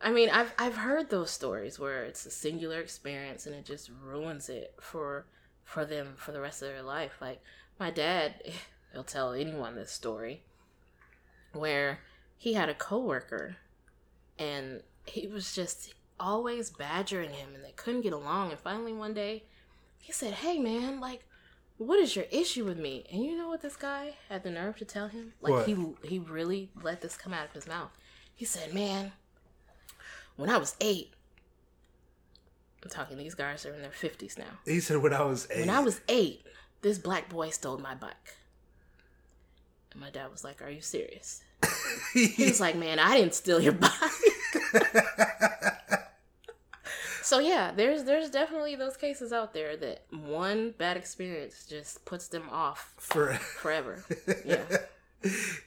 [SPEAKER 2] I mean, I've I've heard those stories where it's a singular experience and it just ruins it for for them for the rest of their life. Like my dad, (laughs) he'll tell anyone this story where he had a coworker and he was just always badgering him and they couldn't get along and finally one day he said, "Hey man, like what is your issue with me?" And you know what this guy had the nerve to tell him? Like
[SPEAKER 1] What?
[SPEAKER 2] he he really let this come out of his mouth. He said, "Man, when I was 8, I'm talking these guys are in their 50s now.
[SPEAKER 1] he said when I was eight.
[SPEAKER 2] When I was 8, this black boy stole my bike." And my dad was like, "Are you serious?" (laughs) He was like, "Man, I didn't steal your bike." (laughs) So yeah, there's there's definitely those cases out there that one bad experience just puts them off
[SPEAKER 1] For
[SPEAKER 2] forever. (laughs) Yeah.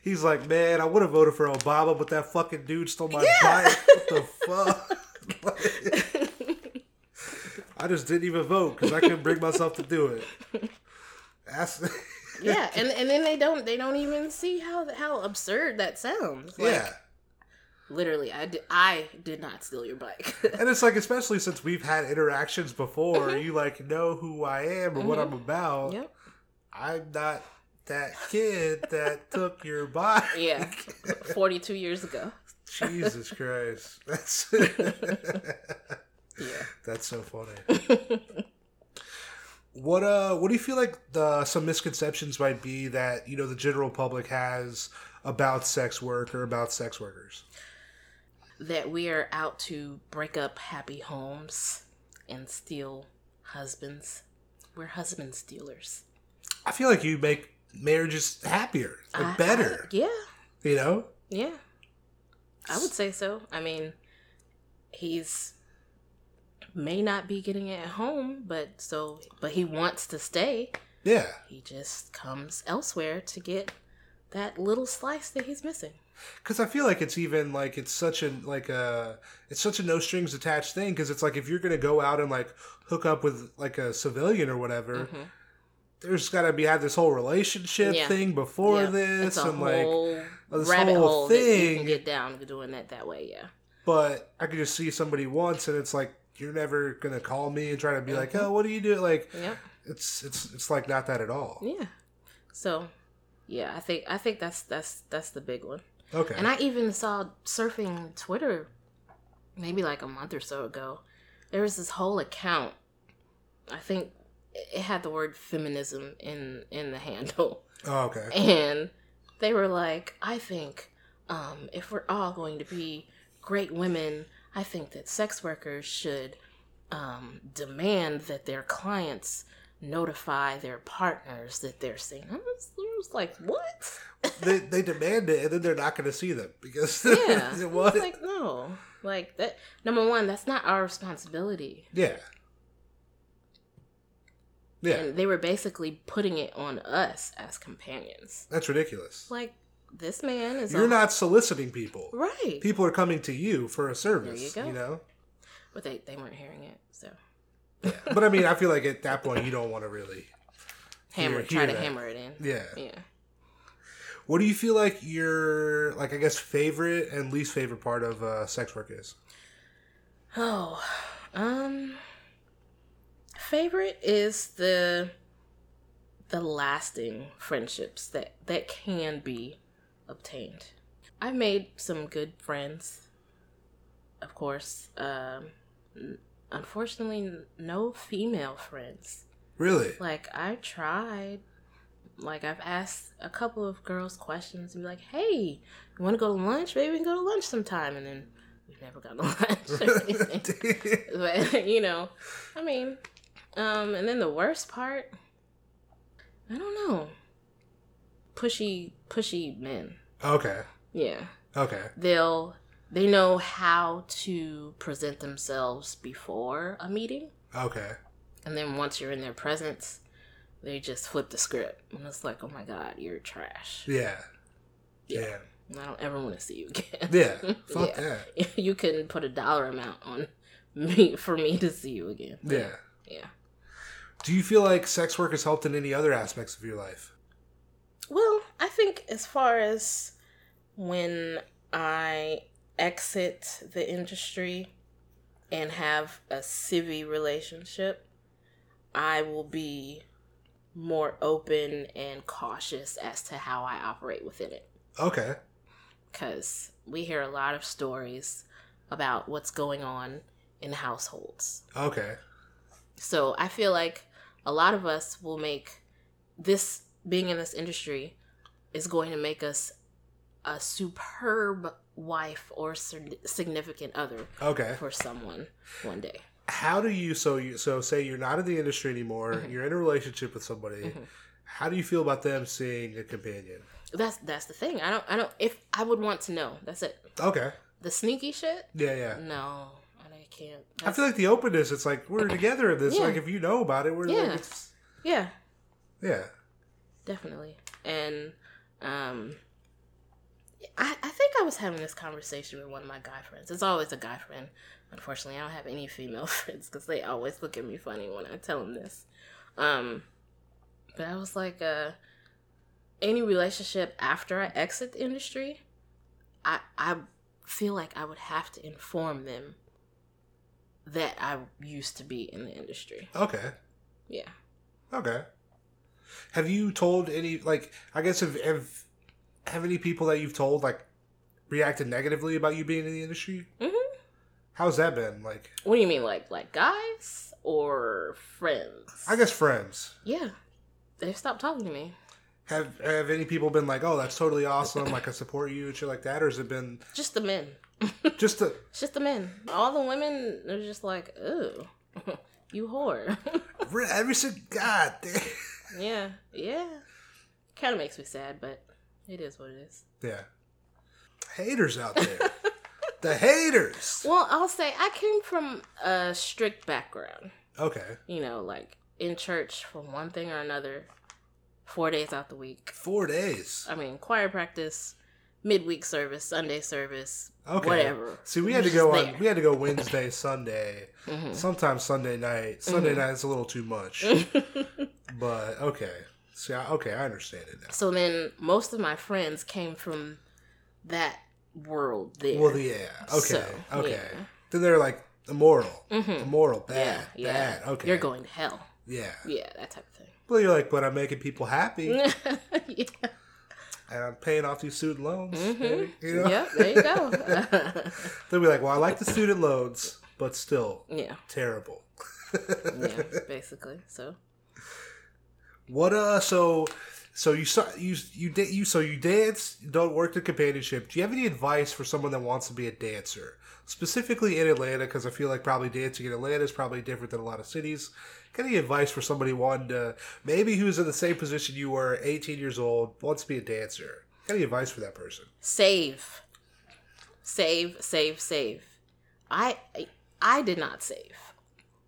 [SPEAKER 1] He's like, man, I would have voted for Obama, but that fucking dude stole my
[SPEAKER 2] Yeah.
[SPEAKER 1] bike. (laughs) What the fuck? (laughs) I just didn't even vote because I couldn't bring myself to do it. That's
[SPEAKER 2] yeah, and and then they don't they don't even see how how absurd that sounds. Like,
[SPEAKER 1] yeah.
[SPEAKER 2] Literally, I did, I did not steal your bike. (laughs)
[SPEAKER 1] And it's like, especially since we've had interactions before,
[SPEAKER 2] Mm-hmm.
[SPEAKER 1] you like know who I am or what I'm about.
[SPEAKER 2] yep.
[SPEAKER 1] I'm not that kid that (laughs) took your bike.
[SPEAKER 2] Yeah. 42 years ago.
[SPEAKER 1] Jesus Christ. (laughs) That's
[SPEAKER 2] Yeah.
[SPEAKER 1] That's so funny. what uh what do you feel like the some misconceptions might be that, you know, the general public has about sex work or about sex workers?
[SPEAKER 2] That we are out to break up happy homes and steal husbands. We're husband stealers.
[SPEAKER 1] I feel like you make marriages happier, like
[SPEAKER 2] I-
[SPEAKER 1] better,
[SPEAKER 2] I- yeah.
[SPEAKER 1] you know?
[SPEAKER 2] Yeah. I would say so. I mean, he's may not be getting it at home, but so but he wants to stay.
[SPEAKER 1] Yeah.
[SPEAKER 2] He just comes elsewhere to get that little slice that he's missing.
[SPEAKER 1] Cuz I feel like it's even like it's such a like a it's such a no strings attached thing cuz it's like if you're going to go out and like hook up with like a civilian or whatever,
[SPEAKER 2] Mhm.
[SPEAKER 1] there's got to be have this whole relationship
[SPEAKER 2] Yeah.
[SPEAKER 1] thing before
[SPEAKER 2] Yeah,
[SPEAKER 1] this and like this whole
[SPEAKER 2] hole that you
[SPEAKER 1] thing.
[SPEAKER 2] can get down to doing it that way. Yeah,
[SPEAKER 1] but I could just see somebody once and it's like you're never gonna call me and try to be like,
[SPEAKER 2] Mm-hmm.
[SPEAKER 1] oh, what do you do? Like
[SPEAKER 2] yeah.
[SPEAKER 1] it's it's it's like not that at all.
[SPEAKER 2] yeah. So, yeah, I think I think that's that's that's the big one.
[SPEAKER 1] Okay.
[SPEAKER 2] And I even saw surfing Twitter maybe like a month or so ago. There was this whole account. I think it had the word feminism in in the handle.
[SPEAKER 1] oh, okay. (laughs)
[SPEAKER 2] And they were like, I think um, if we're all going to be great women, I think that sex workers should um, demand that their clients notify their partners that they're seeing. I was, I was like, what?
[SPEAKER 1] they they demand it and then they're not gonna see them because (laughs)
[SPEAKER 2] Yeah. I (laughs)
[SPEAKER 1] what?
[SPEAKER 2] was like, no. Like that number one, that's not our responsibility.
[SPEAKER 1] yeah. Yeah.
[SPEAKER 2] And they were basically putting it on us as companions.
[SPEAKER 1] That's ridiculous.
[SPEAKER 2] Like, this man is
[SPEAKER 1] You're
[SPEAKER 2] a-
[SPEAKER 1] not soliciting people.
[SPEAKER 2] right.
[SPEAKER 1] People are coming to you for a service.
[SPEAKER 2] There you go.
[SPEAKER 1] know.
[SPEAKER 2] But they, they weren't hearing it, so
[SPEAKER 1] But I mean, I feel like at that point you don't want to really.
[SPEAKER 2] Hammer
[SPEAKER 1] Hear-
[SPEAKER 2] try
[SPEAKER 1] hear
[SPEAKER 2] to
[SPEAKER 1] that.
[SPEAKER 2] hammer it in.
[SPEAKER 1] Yeah.
[SPEAKER 2] Yeah.
[SPEAKER 1] What do you feel like your like I guess favorite and least favorite part of uh, sex work is?
[SPEAKER 2] Oh, um, favorite is the the lasting friendships that that can be obtained. I've made some good friends, of course. Um, unfortunately, no female friends.
[SPEAKER 1] Really?
[SPEAKER 2] Like I tried. Like I've asked a couple of girls questions and be like, "Hey, you want to go to lunch? Maybe we can go to lunch sometime." And then we've never gone to (laughs) lunch. or (laughs) but you know, I mean, um, and then the worst part, I don't know, pushy, pushy men.
[SPEAKER 1] okay.
[SPEAKER 2] Yeah,
[SPEAKER 1] Okay.
[SPEAKER 2] they'll they know how to present themselves before a meeting,
[SPEAKER 1] Okay.
[SPEAKER 2] And then once you're in their presence, they just flip the script, and it's like, oh my god, you're trash.
[SPEAKER 1] Yeah.
[SPEAKER 2] Yeah.
[SPEAKER 1] Yeah.
[SPEAKER 2] I don't ever want to see you again.
[SPEAKER 1] Yeah. (laughs) Fuck
[SPEAKER 2] Yeah.
[SPEAKER 1] that. (laughs)
[SPEAKER 2] you couldn't put a dollar amount on me for me to see you again.
[SPEAKER 1] Yeah.
[SPEAKER 2] Yeah.
[SPEAKER 1] Do you feel like sex work has helped in any other aspects of your life?
[SPEAKER 2] Well, I think as far as when I exit the industry and have a civvy relationship, I will be more open and cautious as to how I operate within it.
[SPEAKER 1] Okay.
[SPEAKER 2] Because we hear a lot of stories about what's going on in households.
[SPEAKER 1] Okay.
[SPEAKER 2] So I feel like a lot of us will make this being in this industry is going to make us a superb wife or significant other
[SPEAKER 1] Okay.
[SPEAKER 2] for someone one day.
[SPEAKER 1] How do you so you so say you're not in the industry anymore,
[SPEAKER 2] Mhm.
[SPEAKER 1] you're in a relationship with somebody.
[SPEAKER 2] Mhm.
[SPEAKER 1] How do you feel about them seeing a companion?
[SPEAKER 2] That's that's the thing. I don't I don't if I would want to know. That's it.
[SPEAKER 1] Okay.
[SPEAKER 2] The sneaky shit?
[SPEAKER 1] Yeah, yeah.
[SPEAKER 2] No, I can't.
[SPEAKER 1] I feel like the openness, it's like we're together in this.
[SPEAKER 2] Yeah.
[SPEAKER 1] Like if you know about it, we're
[SPEAKER 2] Yeah.
[SPEAKER 1] like
[SPEAKER 2] yeah,
[SPEAKER 1] yeah.
[SPEAKER 2] definitely. And um I, I think I was having this conversation with one of my guy friends. It's always a guy friend. Unfortunately, I don't have any female (laughs) friends because they always look at me funny when I tell them this. Um, but I was like, uh, any relationship after I exit the industry, I I feel like I would have to inform them that I used to be in the industry.
[SPEAKER 1] Okay.
[SPEAKER 2] Yeah.
[SPEAKER 1] Okay. Have you told any like I guess have have have any people that you've told like reacted negatively about you being in the industry?
[SPEAKER 2] Mhm.
[SPEAKER 1] How's that been? Like
[SPEAKER 2] What do you mean, like like guys or friends?
[SPEAKER 1] I guess friends.
[SPEAKER 2] Yeah, they've stopped talking to me.
[SPEAKER 1] Have have any people been like, "Oh, that's totally awesome. Like I support you and shit like that," or has it been
[SPEAKER 2] Just the men. (laughs)
[SPEAKER 1] just
[SPEAKER 2] It's just the men. All the women are just like, ooh, (laughs) you whore. (laughs)
[SPEAKER 1] every single God damn.
[SPEAKER 2] yeah, yeah. Kind of makes me sad, but it is what it is.
[SPEAKER 1] Yeah, haters out there. The haters.
[SPEAKER 2] Well, I'll say I came from a strict background.
[SPEAKER 1] Okay,
[SPEAKER 2] You know, like in church for one thing or another, four days out the week.
[SPEAKER 1] four days.
[SPEAKER 2] I mean, choir practice, midweek service, Sunday service,
[SPEAKER 1] Okay,
[SPEAKER 2] whatever.
[SPEAKER 1] See, we had to go
[SPEAKER 2] there.
[SPEAKER 1] on. We had to go Wednesday, Sunday,
[SPEAKER 2] Mhm.
[SPEAKER 1] sometimes Sunday night. Sunday
[SPEAKER 2] Mm-hmm.
[SPEAKER 1] night is a little too much, (laughs) but okay. See, I, okay, I understand it now.
[SPEAKER 2] So then most of my friends came from that world there.
[SPEAKER 1] Well, yeah, okay,
[SPEAKER 2] So,
[SPEAKER 1] okay.
[SPEAKER 2] yeah.
[SPEAKER 1] Then they're like immoral,
[SPEAKER 2] Mhm.
[SPEAKER 1] immoral, bad,
[SPEAKER 2] yeah.
[SPEAKER 1] bad. Okay,
[SPEAKER 2] You're going to hell.
[SPEAKER 1] Yeah.
[SPEAKER 2] Yeah, that type of thing.
[SPEAKER 1] Well, you're like, but I'm making people happy, (laughs)
[SPEAKER 2] yeah.
[SPEAKER 1] and I'm paying off these student loans.
[SPEAKER 2] Mhm.
[SPEAKER 1] You know,
[SPEAKER 2] Yep, there you go. (laughs)
[SPEAKER 1] they'll be like, well, I like the student loans, but still
[SPEAKER 2] yeah,
[SPEAKER 1] terrible. (laughs)
[SPEAKER 2] yeah, basically. So
[SPEAKER 1] What uh? So so you saw you you da- you so you dance. Don't work the companionship. Do you have any advice for someone that wants to be a dancer, specifically in Atlanta? Because I feel like probably dancing in Atlanta is probably different than a lot of cities. Got any advice for somebody wanting to maybe who's in the same position you were, 18 years old, wants to be a dancer? Any advice for that person?
[SPEAKER 2] save, save, save, save. I I did not save.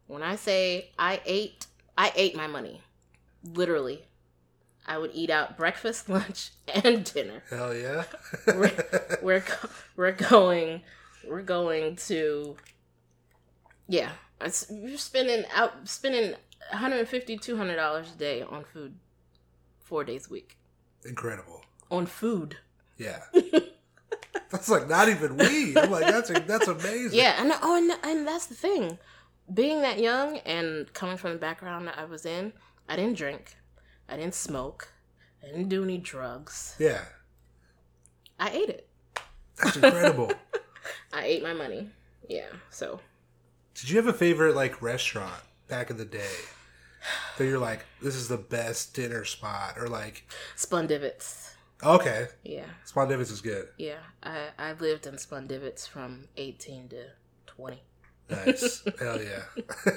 [SPEAKER 2] When I say I ate, I ate my money. Literally, I would eat out breakfast, (laughs) lunch, and dinner.
[SPEAKER 1] Hell yeah!
[SPEAKER 2] we're (laughs) we're we're going we're going to yeah it's, you're spending out spending 150 200 dollars a day on food four days a week
[SPEAKER 1] Incredible.
[SPEAKER 2] on food
[SPEAKER 1] Yeah. (laughs) That's like not even weed. I'm like, that's that's amazing.
[SPEAKER 2] yeah and oh and, and that's the thing being that young and coming from the background that i was in i didn't drink I didn't smoke. I didn't do any drugs.
[SPEAKER 1] Yeah.
[SPEAKER 2] I ate it.
[SPEAKER 1] That's incredible. (laughs)
[SPEAKER 2] I ate my money. Yeah. So
[SPEAKER 1] Did you have a favorite like restaurant back in the day that you're like, this is the best dinner spot, or like,
[SPEAKER 2] Spondivits.
[SPEAKER 1] okay,
[SPEAKER 2] Yeah.
[SPEAKER 1] Spondivits is good.
[SPEAKER 2] Yeah. I I lived in Spondivits from 18 to 20.
[SPEAKER 1] Nice, (laughs) hell yeah.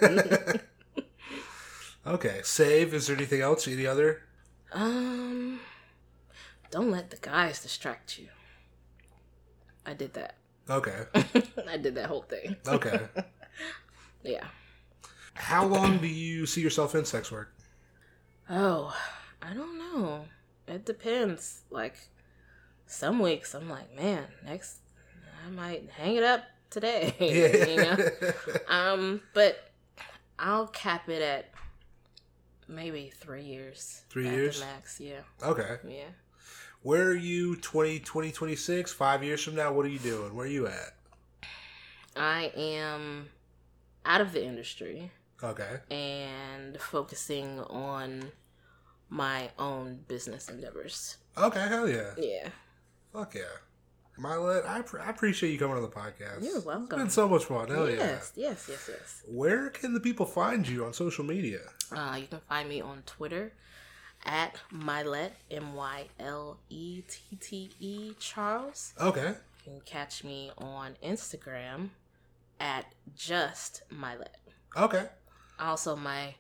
[SPEAKER 1] (laughs) okay, save. Is there anything else? Any other?
[SPEAKER 2] Um, don't let the guys distract you. I did that.
[SPEAKER 1] Okay, (laughs)
[SPEAKER 2] I did that whole thing.
[SPEAKER 1] okay. (laughs)
[SPEAKER 2] Yeah.
[SPEAKER 1] How long do you see yourself in sex work?
[SPEAKER 2] Oh, I don't know. It depends. Like, some weeks I'm like, man, next I might hang it up today.
[SPEAKER 1] Yeah. (laughs)
[SPEAKER 2] you know? Um, but I'll cap it at maybe three years.
[SPEAKER 1] Three years?
[SPEAKER 2] max. Yeah.
[SPEAKER 1] okay.
[SPEAKER 2] Yeah.
[SPEAKER 1] Where are you 20, 2026? Five years from now, what are you doing? Where are you at?
[SPEAKER 2] I am out of the industry
[SPEAKER 1] Okay.
[SPEAKER 2] and focusing on my own business endeavors.
[SPEAKER 1] Okay, hell yeah.
[SPEAKER 2] Yeah.
[SPEAKER 1] Fuck yeah. Mylette, I, pr- I appreciate you coming on the podcast.
[SPEAKER 2] You're
[SPEAKER 1] It's
[SPEAKER 2] welcome.
[SPEAKER 1] been so much fun. Hell yeah.
[SPEAKER 2] yes, yes, yes, yes.
[SPEAKER 1] Where can the people find you on social media?
[SPEAKER 2] Uh, you can find me on Twitter at Mylette, M Y L E T T E Charles.
[SPEAKER 1] Okay.
[SPEAKER 2] You can catch me on Instagram at just Mylette.
[SPEAKER 1] Okay.
[SPEAKER 2] Also, my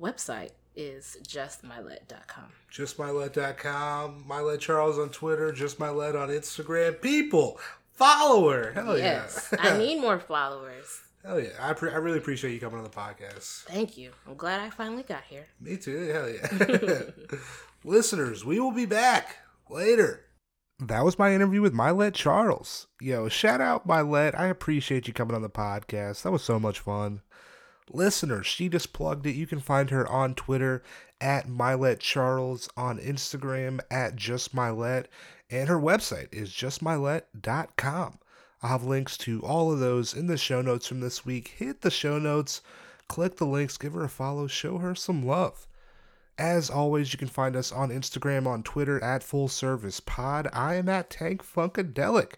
[SPEAKER 2] website is justmylette.com.
[SPEAKER 1] JustMylette.com. Mylette Charles on Twitter. Just Mylette on Instagram. People, follower. Hell
[SPEAKER 2] yes,
[SPEAKER 1] yeah.
[SPEAKER 2] I (laughs) need more followers.
[SPEAKER 1] Hell yeah. I, pre- I really appreciate you coming on the podcast.
[SPEAKER 2] Thank you. I'm glad I finally got here.
[SPEAKER 1] Me too. Hell yeah. (laughs) (laughs) Listeners, we will be back later. That was my interview with Mylette Charles. Yo, shout out Mylette. I appreciate you coming on the podcast. That was so much fun. Listeners, she just plugged it. You can find her on Twitter at Mylette Charles, on Instagram at Just Mylette, and her website is justmylette.com. I'll have links to all of those in the show notes from this week. Hit the show notes, click the links, give her a follow, show her some love. As always, you can find us on Instagram, on Twitter at Full Service Pod. I am at Tank Funkadelic.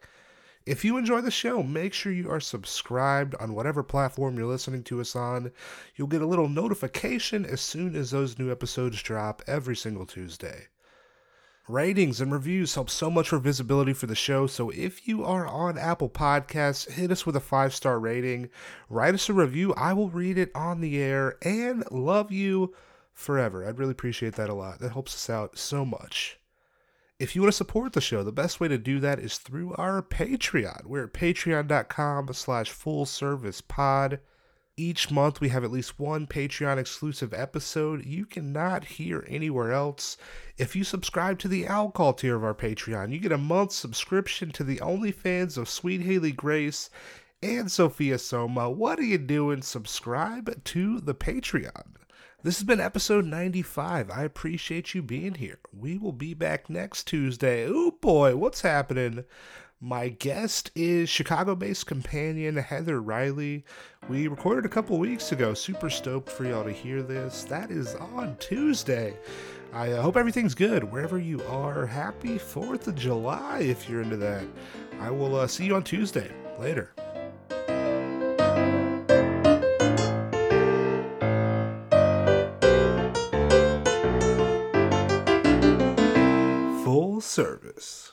[SPEAKER 1] If you enjoy the show, make sure you are subscribed on whatever platform you're listening to us on. You'll get a little notification as soon as those new episodes drop every single Tuesday. Ratings and reviews help so much for visibility for the show, so if you are on Apple Podcasts, hit us with a five star rating, write us a review. I will read it on the air and love you forever. I'd really appreciate that a lot. That helps us out so much. If you want to support the show, the best way to do that is through our Patreon. We're at patreon.com slash full service pod. Each month we have at least one Patreon exclusive episode you cannot hear anywhere else. If you subscribe to the alcohol tier of our Patreon, you get a month subscription to the OnlyFans of Sweet Haley Grace and Sophia Soma. What are you doing? Subscribe to the Patreon. This has been episode 95. I appreciate you being here. We will be back next Tuesday. Oh boy, what's happening? My guest is Chicago based companion Heather Riley. We recorded a couple weeks ago. Super stoked for y'all to hear this. That is on Tuesday. I uh, hope everything's good wherever you are. Happy 4th of July if you're into that. I will uh, see you on Tuesday. Later. Full service.